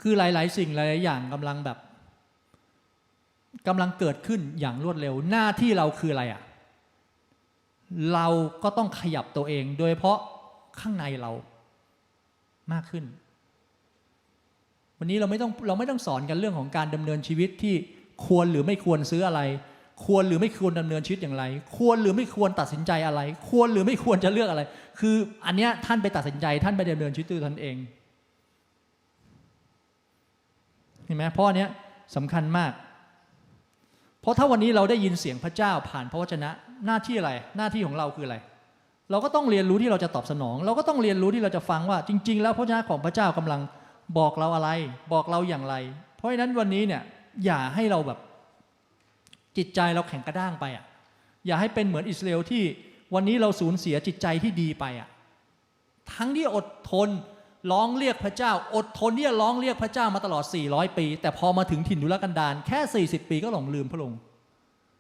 คือหลาย ๆ สิ่งหลายๆอย่างกำลังแบบกำลังเกิดขึ้นอย่างรวดเร็วหน้าที่เราคืออะไรอะ่ะ เราก็ต้องขยับตัวเอง โดยเฉพาะข้างในเรามากขึ้น วันนี้เราไม่ต้องเราไม่ต้องสอนกันเรื่องของการดำเนินชีวิตที่ควรหรือไม่ควรซื้ออะไร ควรหรือไม่ควรดำเนินชีวิตอย่างไร ควรหรือไม่ควรตัดสินใจอะไร ควรหรือไม่ควรจะเลือกอะไร คืออันเนี้ยท่านไปตัดสินใจท่านไปดำเนินชีวิตด้วยตนเองเห็นไหมเพราะอันเนี้ยสำคัญมาก เพราะถ้าวันนี้เราได้ยินเสียงพระเจ้าผ่านพระวจนะหน้าที่อะไร หน้าที่ของเราคืออะไร เราก็ต้องเรียนรู้ที่เราจะตอบสนอง เราก็ต้องเรียนรู้ที่เราจะฟังว่า จริง ๆ แล้วพระวจนะของพระเจ้ากำลังบอกเราอะไร บอกเราอย่างไร เพราะฉะนั้นวันนี้เนี่ยอย่าให้เราแบบ จิตใจเราแข็งกระด้างไปอะ อย่าให้เป็นเหมือนอิสราเอลที่วันนี้เราสูญเสียจิตใจที่ดีไปอะ ทั้งที่อดทนร้องเรียกพระเจ้า อดทนที่จะร้องเรียกพระเจ้ามาตลอด 400 ปี แต่พอมาถึงถิ่นทุรกันดารแค่ 40 ปีก็หลงลืมพระองค์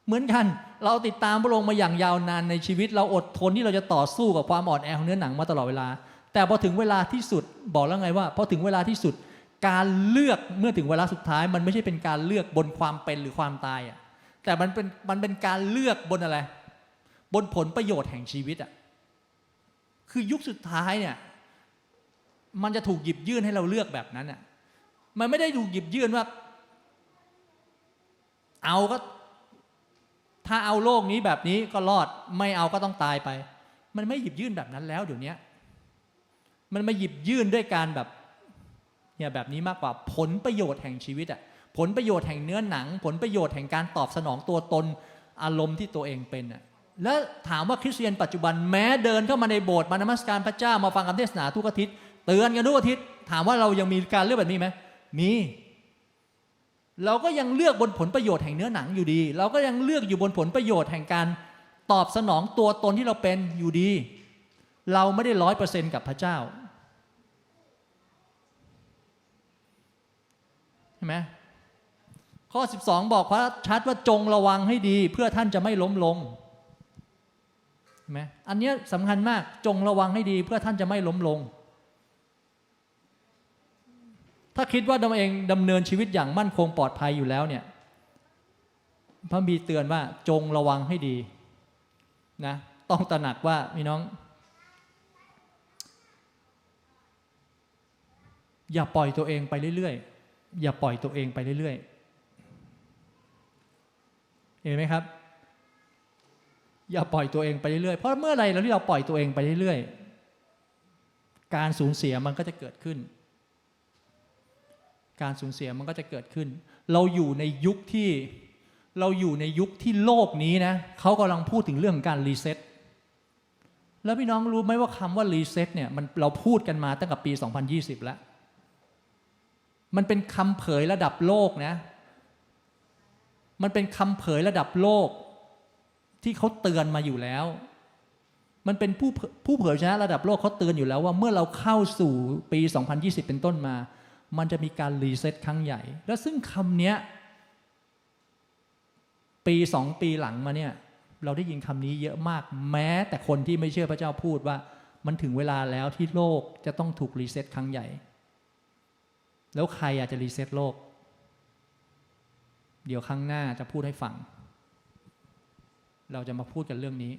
เหมือนกันเราติดตามพระองค์มาอย่างยาวนานในชีวิต เราอดทนที่เราจะต่อสู้กับความอ่อนแอของเนื้อหนังมาตลอดเวลา แต่พอถึงเวลาที่สุดบอกแล้วไงว่าพอถึงเวลาที่สุด การเลือกเมื่อถึงเวลาสุดท้าย มันไม่ใช่เป็นการเลือกบนความเป็นหรือความตายอะ แต่มันเป็นมันเป็นการเลือกบนอะไร บนผลประโยชน์แห่งชีวิตอะคือยุคสุดท้ายเนี่ยมันจะถูกหยิบยื่นให้เราเลือกแบบนั้นอะมันไม่ได้ถูกหยิบยื่นว่า เอาก็ ถ้าเอาโลกนี้แบบนี้ก็รอดไม่เอาก็ต้องตายไป มันไม่หยิบยื่นแบบนั้นแล้วเดี๋ยวนี้มันมาหยิบยื่นด้วยการแบบเนี่ยแบบนี้มากกว่าผลประโยชน์แห่งชีวิตอะ ผลประโยชน์แห่งเนื้อหนัง ผลประโยชน์แห่งการตอบสนองตัวตนอารมณ์ที่ตัวเองเป็นอะแล้วถามว่าคริสเตียนปัจจุบันแม้เดินเข้ามาในโบสถ์มานมัสการพระเจ้ามาฟังคำเทศนาทุกอาทิตย์เตือนกันทุกอาทิตย์ถามว่าเรายังมีการเลือกแบบนี้ไหมมีเราก็ยังเลือกบนผลประโยชน์แห่งเนื้อหนังอยู่ดี เราก็ยังเลือกอยู่บนผลประโยชน์แห่งการตอบสนองตัวตนที่เราเป็นอยู่ดี เราไม่ได้ร้อยเปอร์เซนต์กับพระเจ้าใช่ไหม ข้อ 12 บอกว่าชัดว่าจงระวังให้ดี เพื่อท่านจะไม่ล้มลงไหมอันนี้สำคัญมากจงระวังให้ดี เพื่อท่านจะไม่ล้มลง ถ้าคิดว่าตัวเองดำเนินชีวิตอย่างมั่นคงปลอดภัยอยู่แล้วเนี่ยพระบีเตือนว่าจงระวังให้ดีนะต้องตระหนักว่าพี่น้อง อย่าปล่อยตัวเองไปเรื่อยๆ อย่าปล่อยตัวเองไปเรื่อยๆ เห็นไหมครับ อย่าปล่อยตัวเองไปเรื่อยๆเพราะเมื่อไรเราที่เราปล่อยตัวเองไปเรื่อยๆการสูญเสียมันก็จะเกิดขึ้น การสูญเสียมันก็จะเกิดขึ้น เราอยู่ในยุคที่เราอยู่ในยุคที่โลกนี้นะเขากำลังพูดถึงเรื่องการรีเซ็ตแล้วพี่น้องรู้ไหมว่าคำว่า reset เนี่ยมันเราพูดกันมาตั้งแต่ปี 2020 แล้ว มันเป็นคำเผยระดับโลกนะ มันเป็นคำเผยระดับโลก ที่เขาเตือนมาอยู่แล้ว มันเป็นผู้ผู้เผยวจนะระดับโลกเขาเตือนอยู่แล้วว่าเมื่อเราเข้าสู่ปี 2020 เป็นต้นมา มันจะมีการ reset ครั้งใหญ่ แล้วซึ่งคำเนี้ยปีสองปีหลังมาเนี่ย เราได้ยินคำนี้เยอะมากแม้ แต่คนที่ไม่เชื่อพระเจ้าพูดว่า มันถึงเวลาแล้วที่โลกจะต้องถูก reset ครั้งใหญ่ แล้วใครอยากจะ reset โลก เดี๋ยวครั้งหน้าจะพูดให้ฟัง เราจะมาพูดกันเรื่องนี้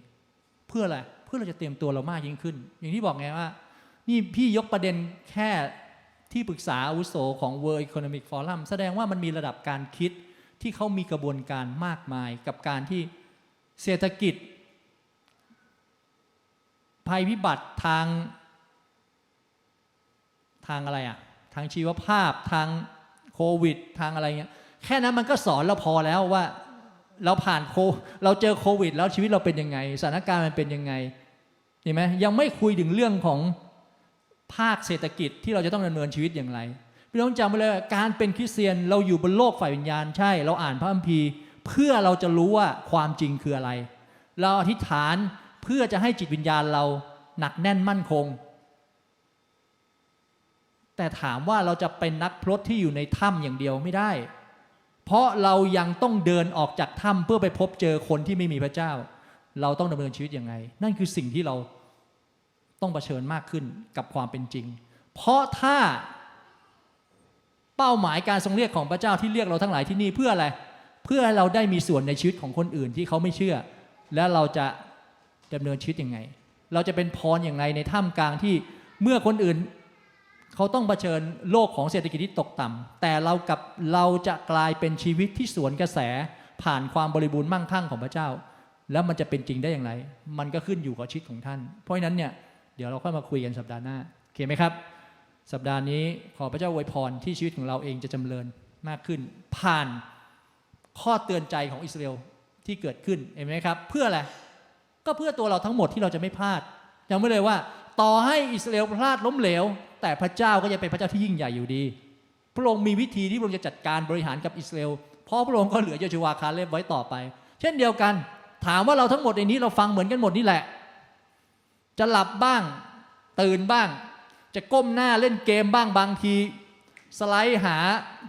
เพื่ออะไร เพื่อเราจะเตรียมตัวเรามากยิ่งขึ้น อย่างที่บอกไงว่า นี่พี่ยกประเด็นแค่ที่ปรึกษาอาวุโสของ World Economic Forum แสดงว่ามันมีระดับการคิดที่เขามีกระบวนการมากมายกับการที่เศรษฐกิจ ภัยพิบัติทาง ทางอะไรอะทางชีวภาพทางโควิด ทางอะไรเงี้ย แค่นั้นมันก็สอนเราพอแล้วว่า เราผ่านโค เราเจอโควิด แล้วชีวิตเราเป็นยังไงสถานการณ์มันเป็นยังไงเห็นไหมยังไม่คุยถึงเรื่องของภาคเศรษฐกิจที่เราจะต้องดำเนินชีวิตอย่างไรพี่น้องจำไว้เลยการเป็นคริสเตียนเราอยู่บนโลกฝ่ายวิญญาณใช่ เราอ่านพระคัมภีร์ เพื่อเราจะรู้ว่าความจริงคืออะไร เราอธิษฐานเพื่อจะให้จิตวิญญาณเราหนักแน่นมั่นคง แต่ถามว่าเราจะเป็นนักพรตที่อยู่ในถ้ำอย่างเดียวไม่ได้ เพราะเรายังต้องเดินออกจากถ้ำเพื่อไปพบเจอคนที่ไม่มีพระเจ้า เราต้องดำเนินชีวิตยังไง นั่นคือสิ่งที่เราต้องเผชิญมากขึ้นกับความเป็นจริง เพราะถ้าเป้าหมายการทรงเรียกของพระเจ้าที่เรียกเราทั้งหลายที่นี่เพื่ออะไร เพื่อให้เราได้มีส่วนในชีวิตของคนอื่นที่เขาไม่เชื่อ และเราจะดำเนินชีวิตยังไง เราจะเป็นพรอย่างไรในท่ามกลางที่เมื่อคนอื่น เขาต้องเผชิญโลกของเศรษฐกิจที่ตกต่ำแต่เรากับเราจะกลายเป็นชีวิตที่สวนกระแสผ่านความบริบูรณ์มั่งคั่งของพระเจ้า แล้วมันจะเป็นจริงได้อย่างไร มันก็ขึ้นอยู่กับชีวิตของท่าน เพราะฉะนั้นเนี่ยเดี๋ยวเราค่อยมาคุยกันสัปดาห์หน้าโอเคไหมครับ สัปดาห์นี้ขอพระเจ้าอวยพรที่ชีวิตของเราเองจะจำเริญมากขึ้น ผ่านข้อเตือนใจของอิสราเอลที่เกิดขึ้นเห็นไหมครับ เพื่ออะไรก็เพื่อตัวเราทั้งหมดที่เราจะไม่พลาดจำไว้เลยว่า ต่อให้อิสราเอลพลาดล้มเหลว แต่พระเจ้าก็จะเป็นพระเจ้าที่ยิ่งใหญ่อยู่ดี พระองค์มีวิธีที่พระองค์จะจัดการบริหารกับอิสราเอล เพราะพระองค์ก็เหลือโยชูวาคาเลบไว้ต่อไป เช่นเดียวกัน ถามว่าเราทั้งหมดในนี้เราฟังเหมือนกันหมดนี่แหละ จะหลับบ้างตื่นบ้าง จะก้มหน้าเล่นเกมบ้างบางที สไลด์หา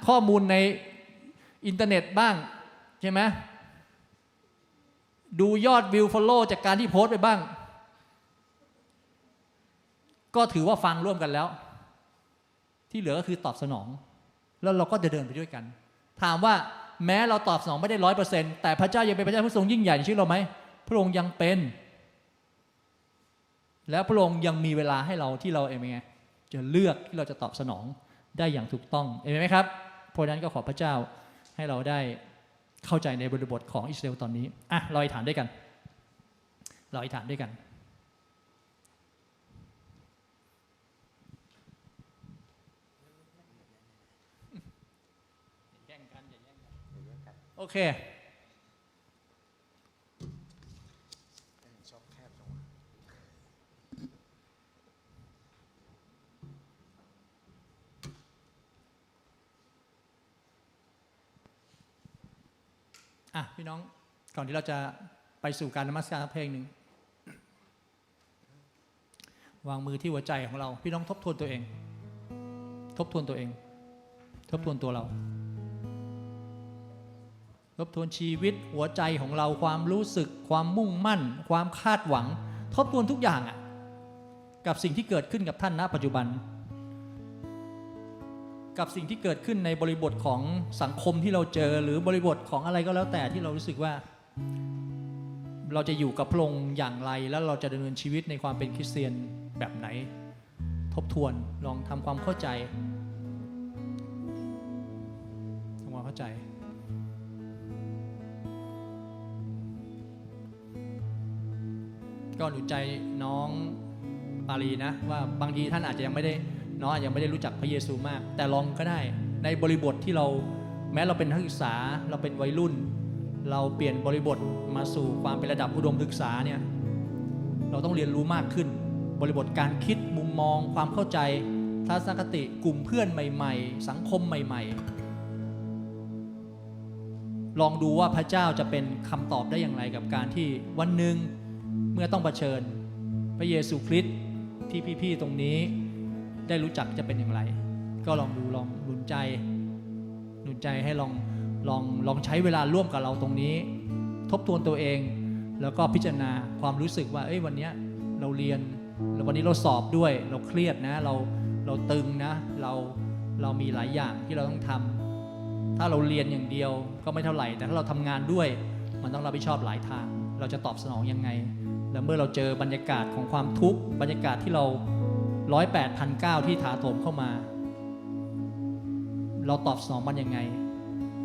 ข้อมูลในอินเทอร์เน็ตบ้างใช่ไหมดูยอด view follow จากการที่โพสต์ไปบ้าง ก็ถือว่าฟังร่วมกันแล้ว ที่เหลือก็คือตอบสนอง แล้วเราก็จะเดินไปด้วยกัน ถามว่าแม้เราตอบสนองไม่ได้ร้อยเปอร์เซ็นต์แต่พระเจ้ายังเป็นพระเจ้าผู้ทรงยิ่งใหญ่ในชีวิตเราไหมพระองค์ยังเป็น แล้วพระองค์ยังมีเวลาให้เราที่เราเองไงจะเลือกที่เราจะตอบสนองได้อย่างถูกต้องเห็นไหมครับเพราะฉะนั้นก็ขอพระเจ้าให้เราได้เข้าใจในบริบทของอิสราเอลตอนนี้อะเราอธิษฐานด้วยกัน เราอธิษฐานด้วยกัน แย่งกันอย่าแย่งกัน โอ เค
ช่องแค
อะพี่น้องก่อนที่เราจะไปสู่การนมัสการเพลงหนึ่งวางมือที่หัวใจของเรา พี่น้องทบทวนตัวเอง ทบทวนตัวเอง ทบทวนตัวเรา ทบทวนชีวิตหัวใจของเราความรู้สึก ความมุ่งมั่น ความคาดหวัง ทบทวนทุกอย่างอะกับสิ่งที่เกิดขึ้นกับท่านณปัจจุบัน กับสิ่งที่เกิดขึ้นในบริบทของสังคมที่เราเจอหรือบริบทของอะไรก็แล้วแต่ที่เรารู้สึกว่า เราจะอยู่กับพระองค์อย่างไร แล้วเราจะดำเนินชีวิตในความเป็นคริสเตียนแบบไหน ทบทวนลองทำความเข้าใจทำความเข้าใจ ก็หนุนใจน้องปารีนะว่าบางทีท่านอาจจะยังไม่ได้น้องอาจจะยังไม่ได้รู้จักพระเยซูมาก แต่ลองก็ได้ในบริบทที่เราแม้เราเป็นนักศึกษาเราเป็นวัยรุ่น เราเปลี่ยนบริบทมาสู่ความเป็นระดับอุดมศึกษาเนี่ยเราต้องเรียนรู้มากขึ้น บริบทการคิดมุมมอง ความเข้าใจทัศนคติกลุ่มเพื่อนใหม่ ๆ สังคมใหม่ ๆ ลองดูว่าพระเจ้าจะเป็นคำตอบได้อย่างไรกับการที่วันหนึ่ง เมื่อต้องเผชิญพระเยซูคริสต์ที่พี่ๆตรงนี้ได้รู้จักจะเป็นอย่างไร ก็ลองดูลองหนุนใจหนุนใจให้ลองลองลองใช้เวลาร่วมกับเราตรงนี้ ทบทวนตัวเอง แล้วก็พิจารณาความรู้สึกว่าเอ้ยวันนี้เราเรียนแล้ววันนี้เราสอบด้วย เราเครียดนะเราเราตึงนะเราเรามีหลายอย่างที่เราต้องทำถ้าเราเรียนอย่างเดียวก็ไม่เท่าไหร่ แต่ถ้าเราทำงานด้วย มันต้องรับผิดชอบหลายทาง เราจะตอบสนองยังไง แล้วเมื่อเราเจอบรรยากาศของความทุกข์บรรยากาศที่เราร้อยแปดพันเก้าที่ถาโถมเข้ามา เราตอบสนองมันยังไง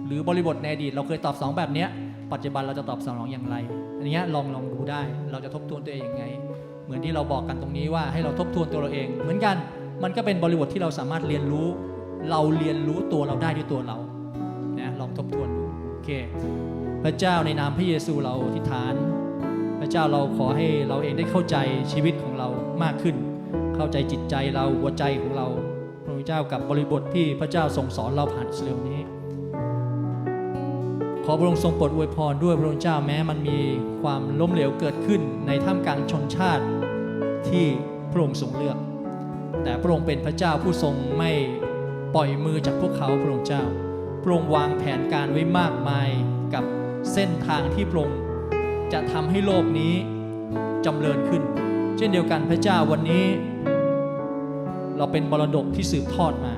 หรือบริบทในอดีตเราเคยตอบสนองแบบเนี้ยปัจจุบันเราจะตอบสนองอย่างไร อันนี้ลองลองดูได้ เราจะทบทวนตัวเองยังไง เหมือนที่เราบอกกันตรงนี้ว่าให้เราทบทวนตัวเราเอง เหมือนกันมันก็เป็นบริบทที่เราสามารถเรียนรู้ เราเรียนรู้ตัวเราได้ด้วยตัวเรานะลองทบทวนดูโอเค พระเจ้าในนามพระเยซูเราอธิษฐาน ระเจ้าเราขอให้เราเองได้เข้าใจชีวิตของเรามากขึ้น เข้าใจจิตใจเราหัวใจของเรา พระเจ้ากับบริบทที่พระเจ้าทรงสอนเราผ่านอิสราเอลนี้ ขอพระองค์ทรงโปรดอวยพรด้วยพระองค์เจ้าแม้มันมีความล้มเหลวเกิดขึ้นในท่ามกลางชนชาติที่พระองค์ทรงเลือก แต่พระองค์เป็นพระเจ้าผู้ทรงไม่ปล่อยมือจากพวกเขาพระองค์เจ้า พระองค์วางแผนการไว้มากมายกับเส้นทางที่พระองค์ จะทำให้โลกนี้จำเริญขึ้น เช่นเดียวกันพระเจ้าวันนี้ เราเป็นมรดกที่สืบทอดมา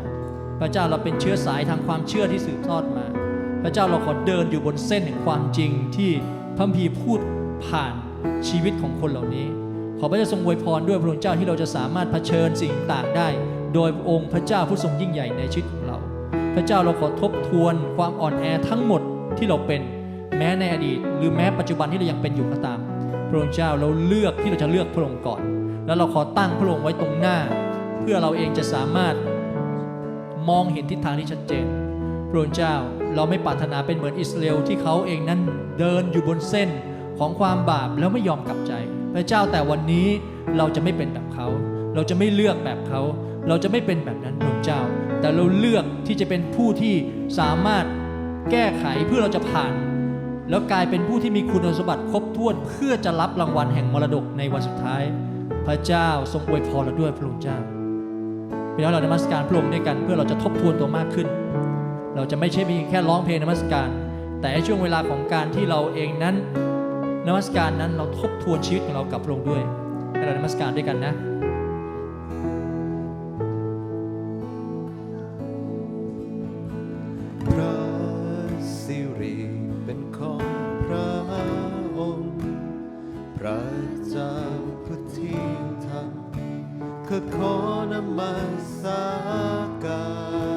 พระเจ้าเราเป็นเชื้อสายทางความเชื่อที่สืบทอดมา พระเจ้าเราขอเดินอยู่บนเส้นแห่งความจริงที่พระคัมภีพูดผ่านชีวิตของคนเหล่านี้ ขอพระเจ้าทรงอวยพรด้วยพระองค์เจ้าที่เราจะสามารถเผชิญสิ่งต่างได้ โดยองค์พระเจ้าผู้ทรงยิ่งใหญ่ในชีวิตของเรา พระเจ้าเราขอทบทวนความอ่อนแอทั้งหมดที่เราเป็น แม้ในอดีต หรือแม้ปัจจุบันที่เรายังเป็นอยู่ก็ตาม พระองค์เจ้าเราเลือกที่เราจะเลือกพระองค์ก่อน แล้วเราขอตั้งพระองค์ไว้ตรงหน้า เพื่อเราเองจะสามารถมองเห็นทิศทางที่ชัดเจน พระองค์เจ้าเราไม่ปรารถนาเป็นเหมือนอิสราเอลที่เขาเองนั้นเดินอยู่บนเส้นของความบาปแล้วไม่ยอมกลับใจ พระเจ้าแต่วันนี้เราจะไม่เป็นแบบเขา เราจะไม่เลือกแบบเขา เราจะไม่เป็นแบบนั้นพระองค์เจ้า แต่เราเลือกที่จะเป็นผู้ที่สามารถแก้ไขเพื่อเราจะผ่าน แล้วกลายเป็นผู้ที่มีคุณสมบัติครบถ้วนเพื่อจะรับรางวัลแห่งมรดกในวันสุดท้าย พระเจ้าทรงอวยพรเราด้วยพระองค์เจ้าพี่น้องเรานมัสการพระองค์ด้วยกัน เพื่อเราจะทบทวนตัวมากขึ้น เราจะไม่ใช่เพียงแค่ร้องเพลงนมัสการ แต่ในช่วงเวลาของการที่เราเองนั้นนมัสการนั้นเราทบทวนชีวิตของเรากับพระองค์ด้วยให้เรานมัสการด้วยกันนะ
ผู้ที่ทำข้าขอนมัสการ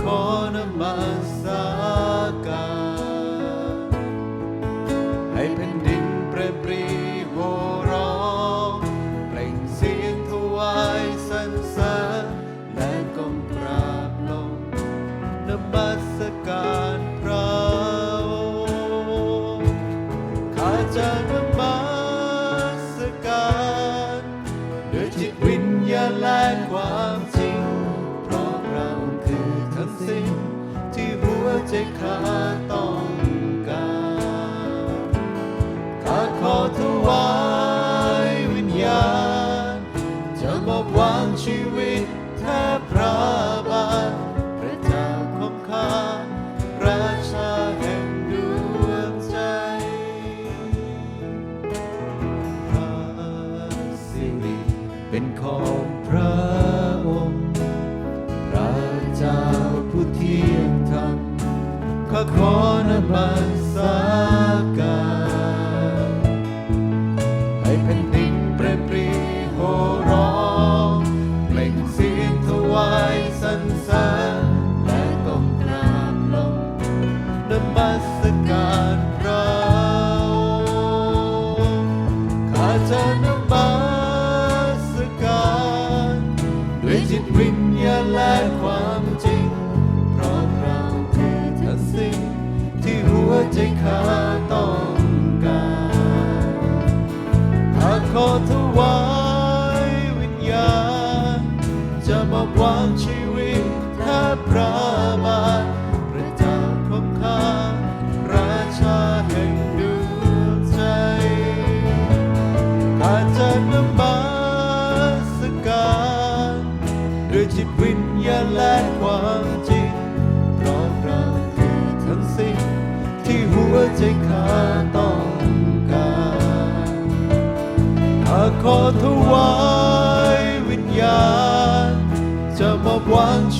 ำข้า มอ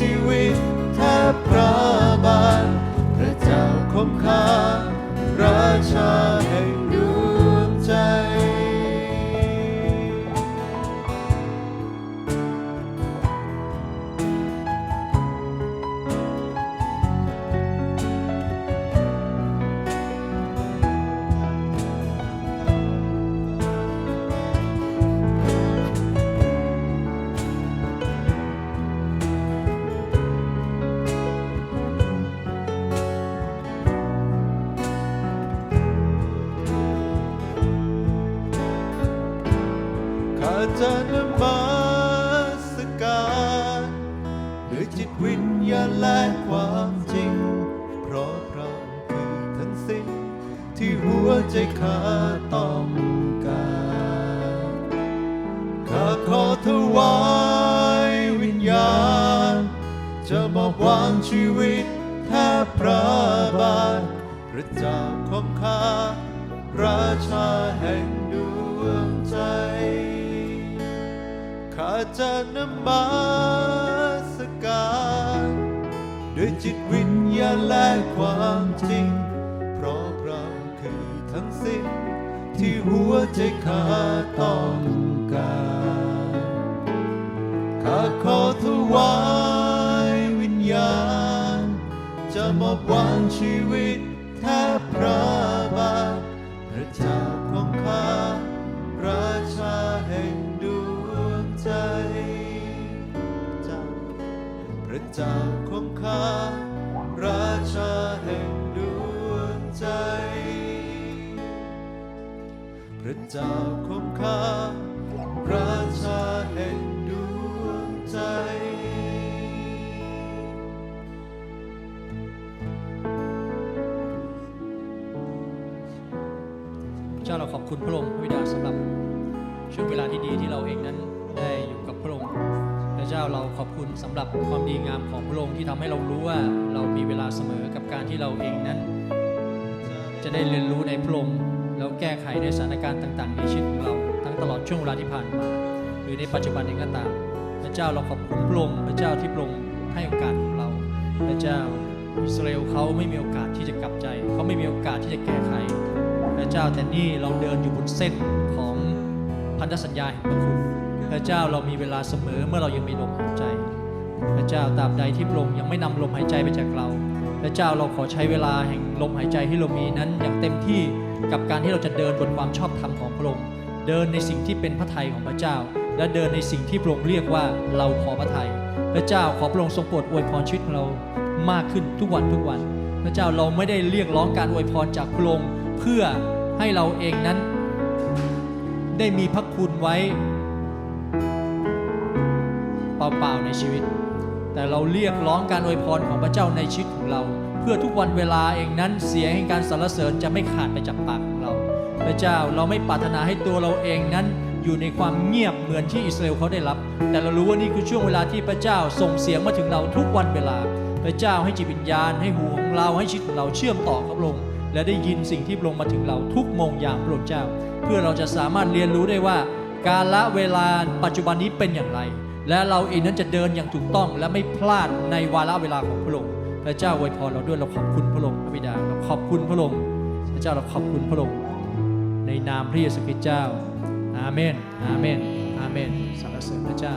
ชีวิต เจ้าของข้าราชาแห่งดวงใจ พระเจ้าของข้าราชาแห่งดวงใจพระเจ้าเราขอบ
คุณพระองค์พระบิดาสำหรับช่วงเวลาที่ดีที่เราเองนั้น เจ้าเราขอบคุณสำหรับความดีงามของพระองค์ที่ทำให้เรารู้ว่าเรามีเวลาเสมอกับการที่เราเองนั้น จะได้เรียนรู้ในพระองค์แล้วแก้ไขในสถานการณ์ต่าง ๆ ในชีวิตของเราทั้งตลอดช่วงเวลาที่ผ่านมา หรือในปัจจุบันเองก็ตามพระเจ้าเราขอบคุณพระองค์พระเจ้าที่พระองค์ให้โอกาสเรา พระเจ้าอิสราเอลเขาไม่มีโอกาสที่จะกลับใจเขาไม่มีโอกาสที่จะแก้ไข พระเจ้าแต่นี่เราเดินอยู่บนเส้นของพันธสัญญาแห่งพระคุณ ระเจ้าเรามีเวลาเสมอเมื่อเรายังมีลมหายใจ พระเจ้าตราบใดที่พระองค์ยังไม่นำลมหายใจไปจากเรา พระเจ้าเราขอใช้เวลาแห่งลมหายใจที่เรามีนั้นอย่างเต็มที่กับการที่เราจะเดินบนความชอบธรรมของพระองค์เดินในสิ่งที่เป็นพระทัยของพระเจ้า และเดินในสิ่งที่พระองค์เรียกว่าเราพอพระทัยพระเจ้าขอพระองค์ทรงโปรดอวยพรชีวิตของเรามากขึ้นทุกวันทุกวัน พระเจ้าเราไม่ได้เรียกร้องการอวยพรจากพระองค์เพื่อให้เราเองนั้น ได้มีพระคุณไว้ เปล่าๆในชีวิต แต่เราเรียกร้องการอวยพรของพระเจ้าในชีวิตของเรา เพื่อทุกวันเวลาเองนั้นเสียงแห่งการสรรเสริญจะไม่ขาดไปจากปากของเรา พระเจ้าเราไม่ปรารถนาให้ตัวเราเองนั้นอยู่ในความเงียบเหมือนที่อิสราเอลเขาได้รับ แต่เรารู้ว่านี่คือช่วงเวลาที่พระเจ้าส่งเสียงมาถึงเราทุกวันเวลา พระเจ้าให้จิตวิญญาณ ให้หูของเราให้ชีวิตของเราเชื่อมต่อกับพระองและได้ยินสิ่งที่พระองมาถึงเราทุกโมงยามพระองค์เจ้า เพื่อเราจะสามารถเรียนรู้ได้ว่า การละเวลาปัจจุบันนี้เป็นอย่างไร และเราเองนั้นจะเดินอย่างถูกต้องและไม่พลาดในวาระเวลาของพระองค์พระเจ้าอวยพรเราด้วยเราขอบคุณพระองค์พระบิดาเราขอบคุณพระองค์พระเจ้าเราขอบคุณพระองค์ในนามพระเยซูคริสต์เจ้าอาเมนอาเมนอาเมนสรรเสริญพระเจ้า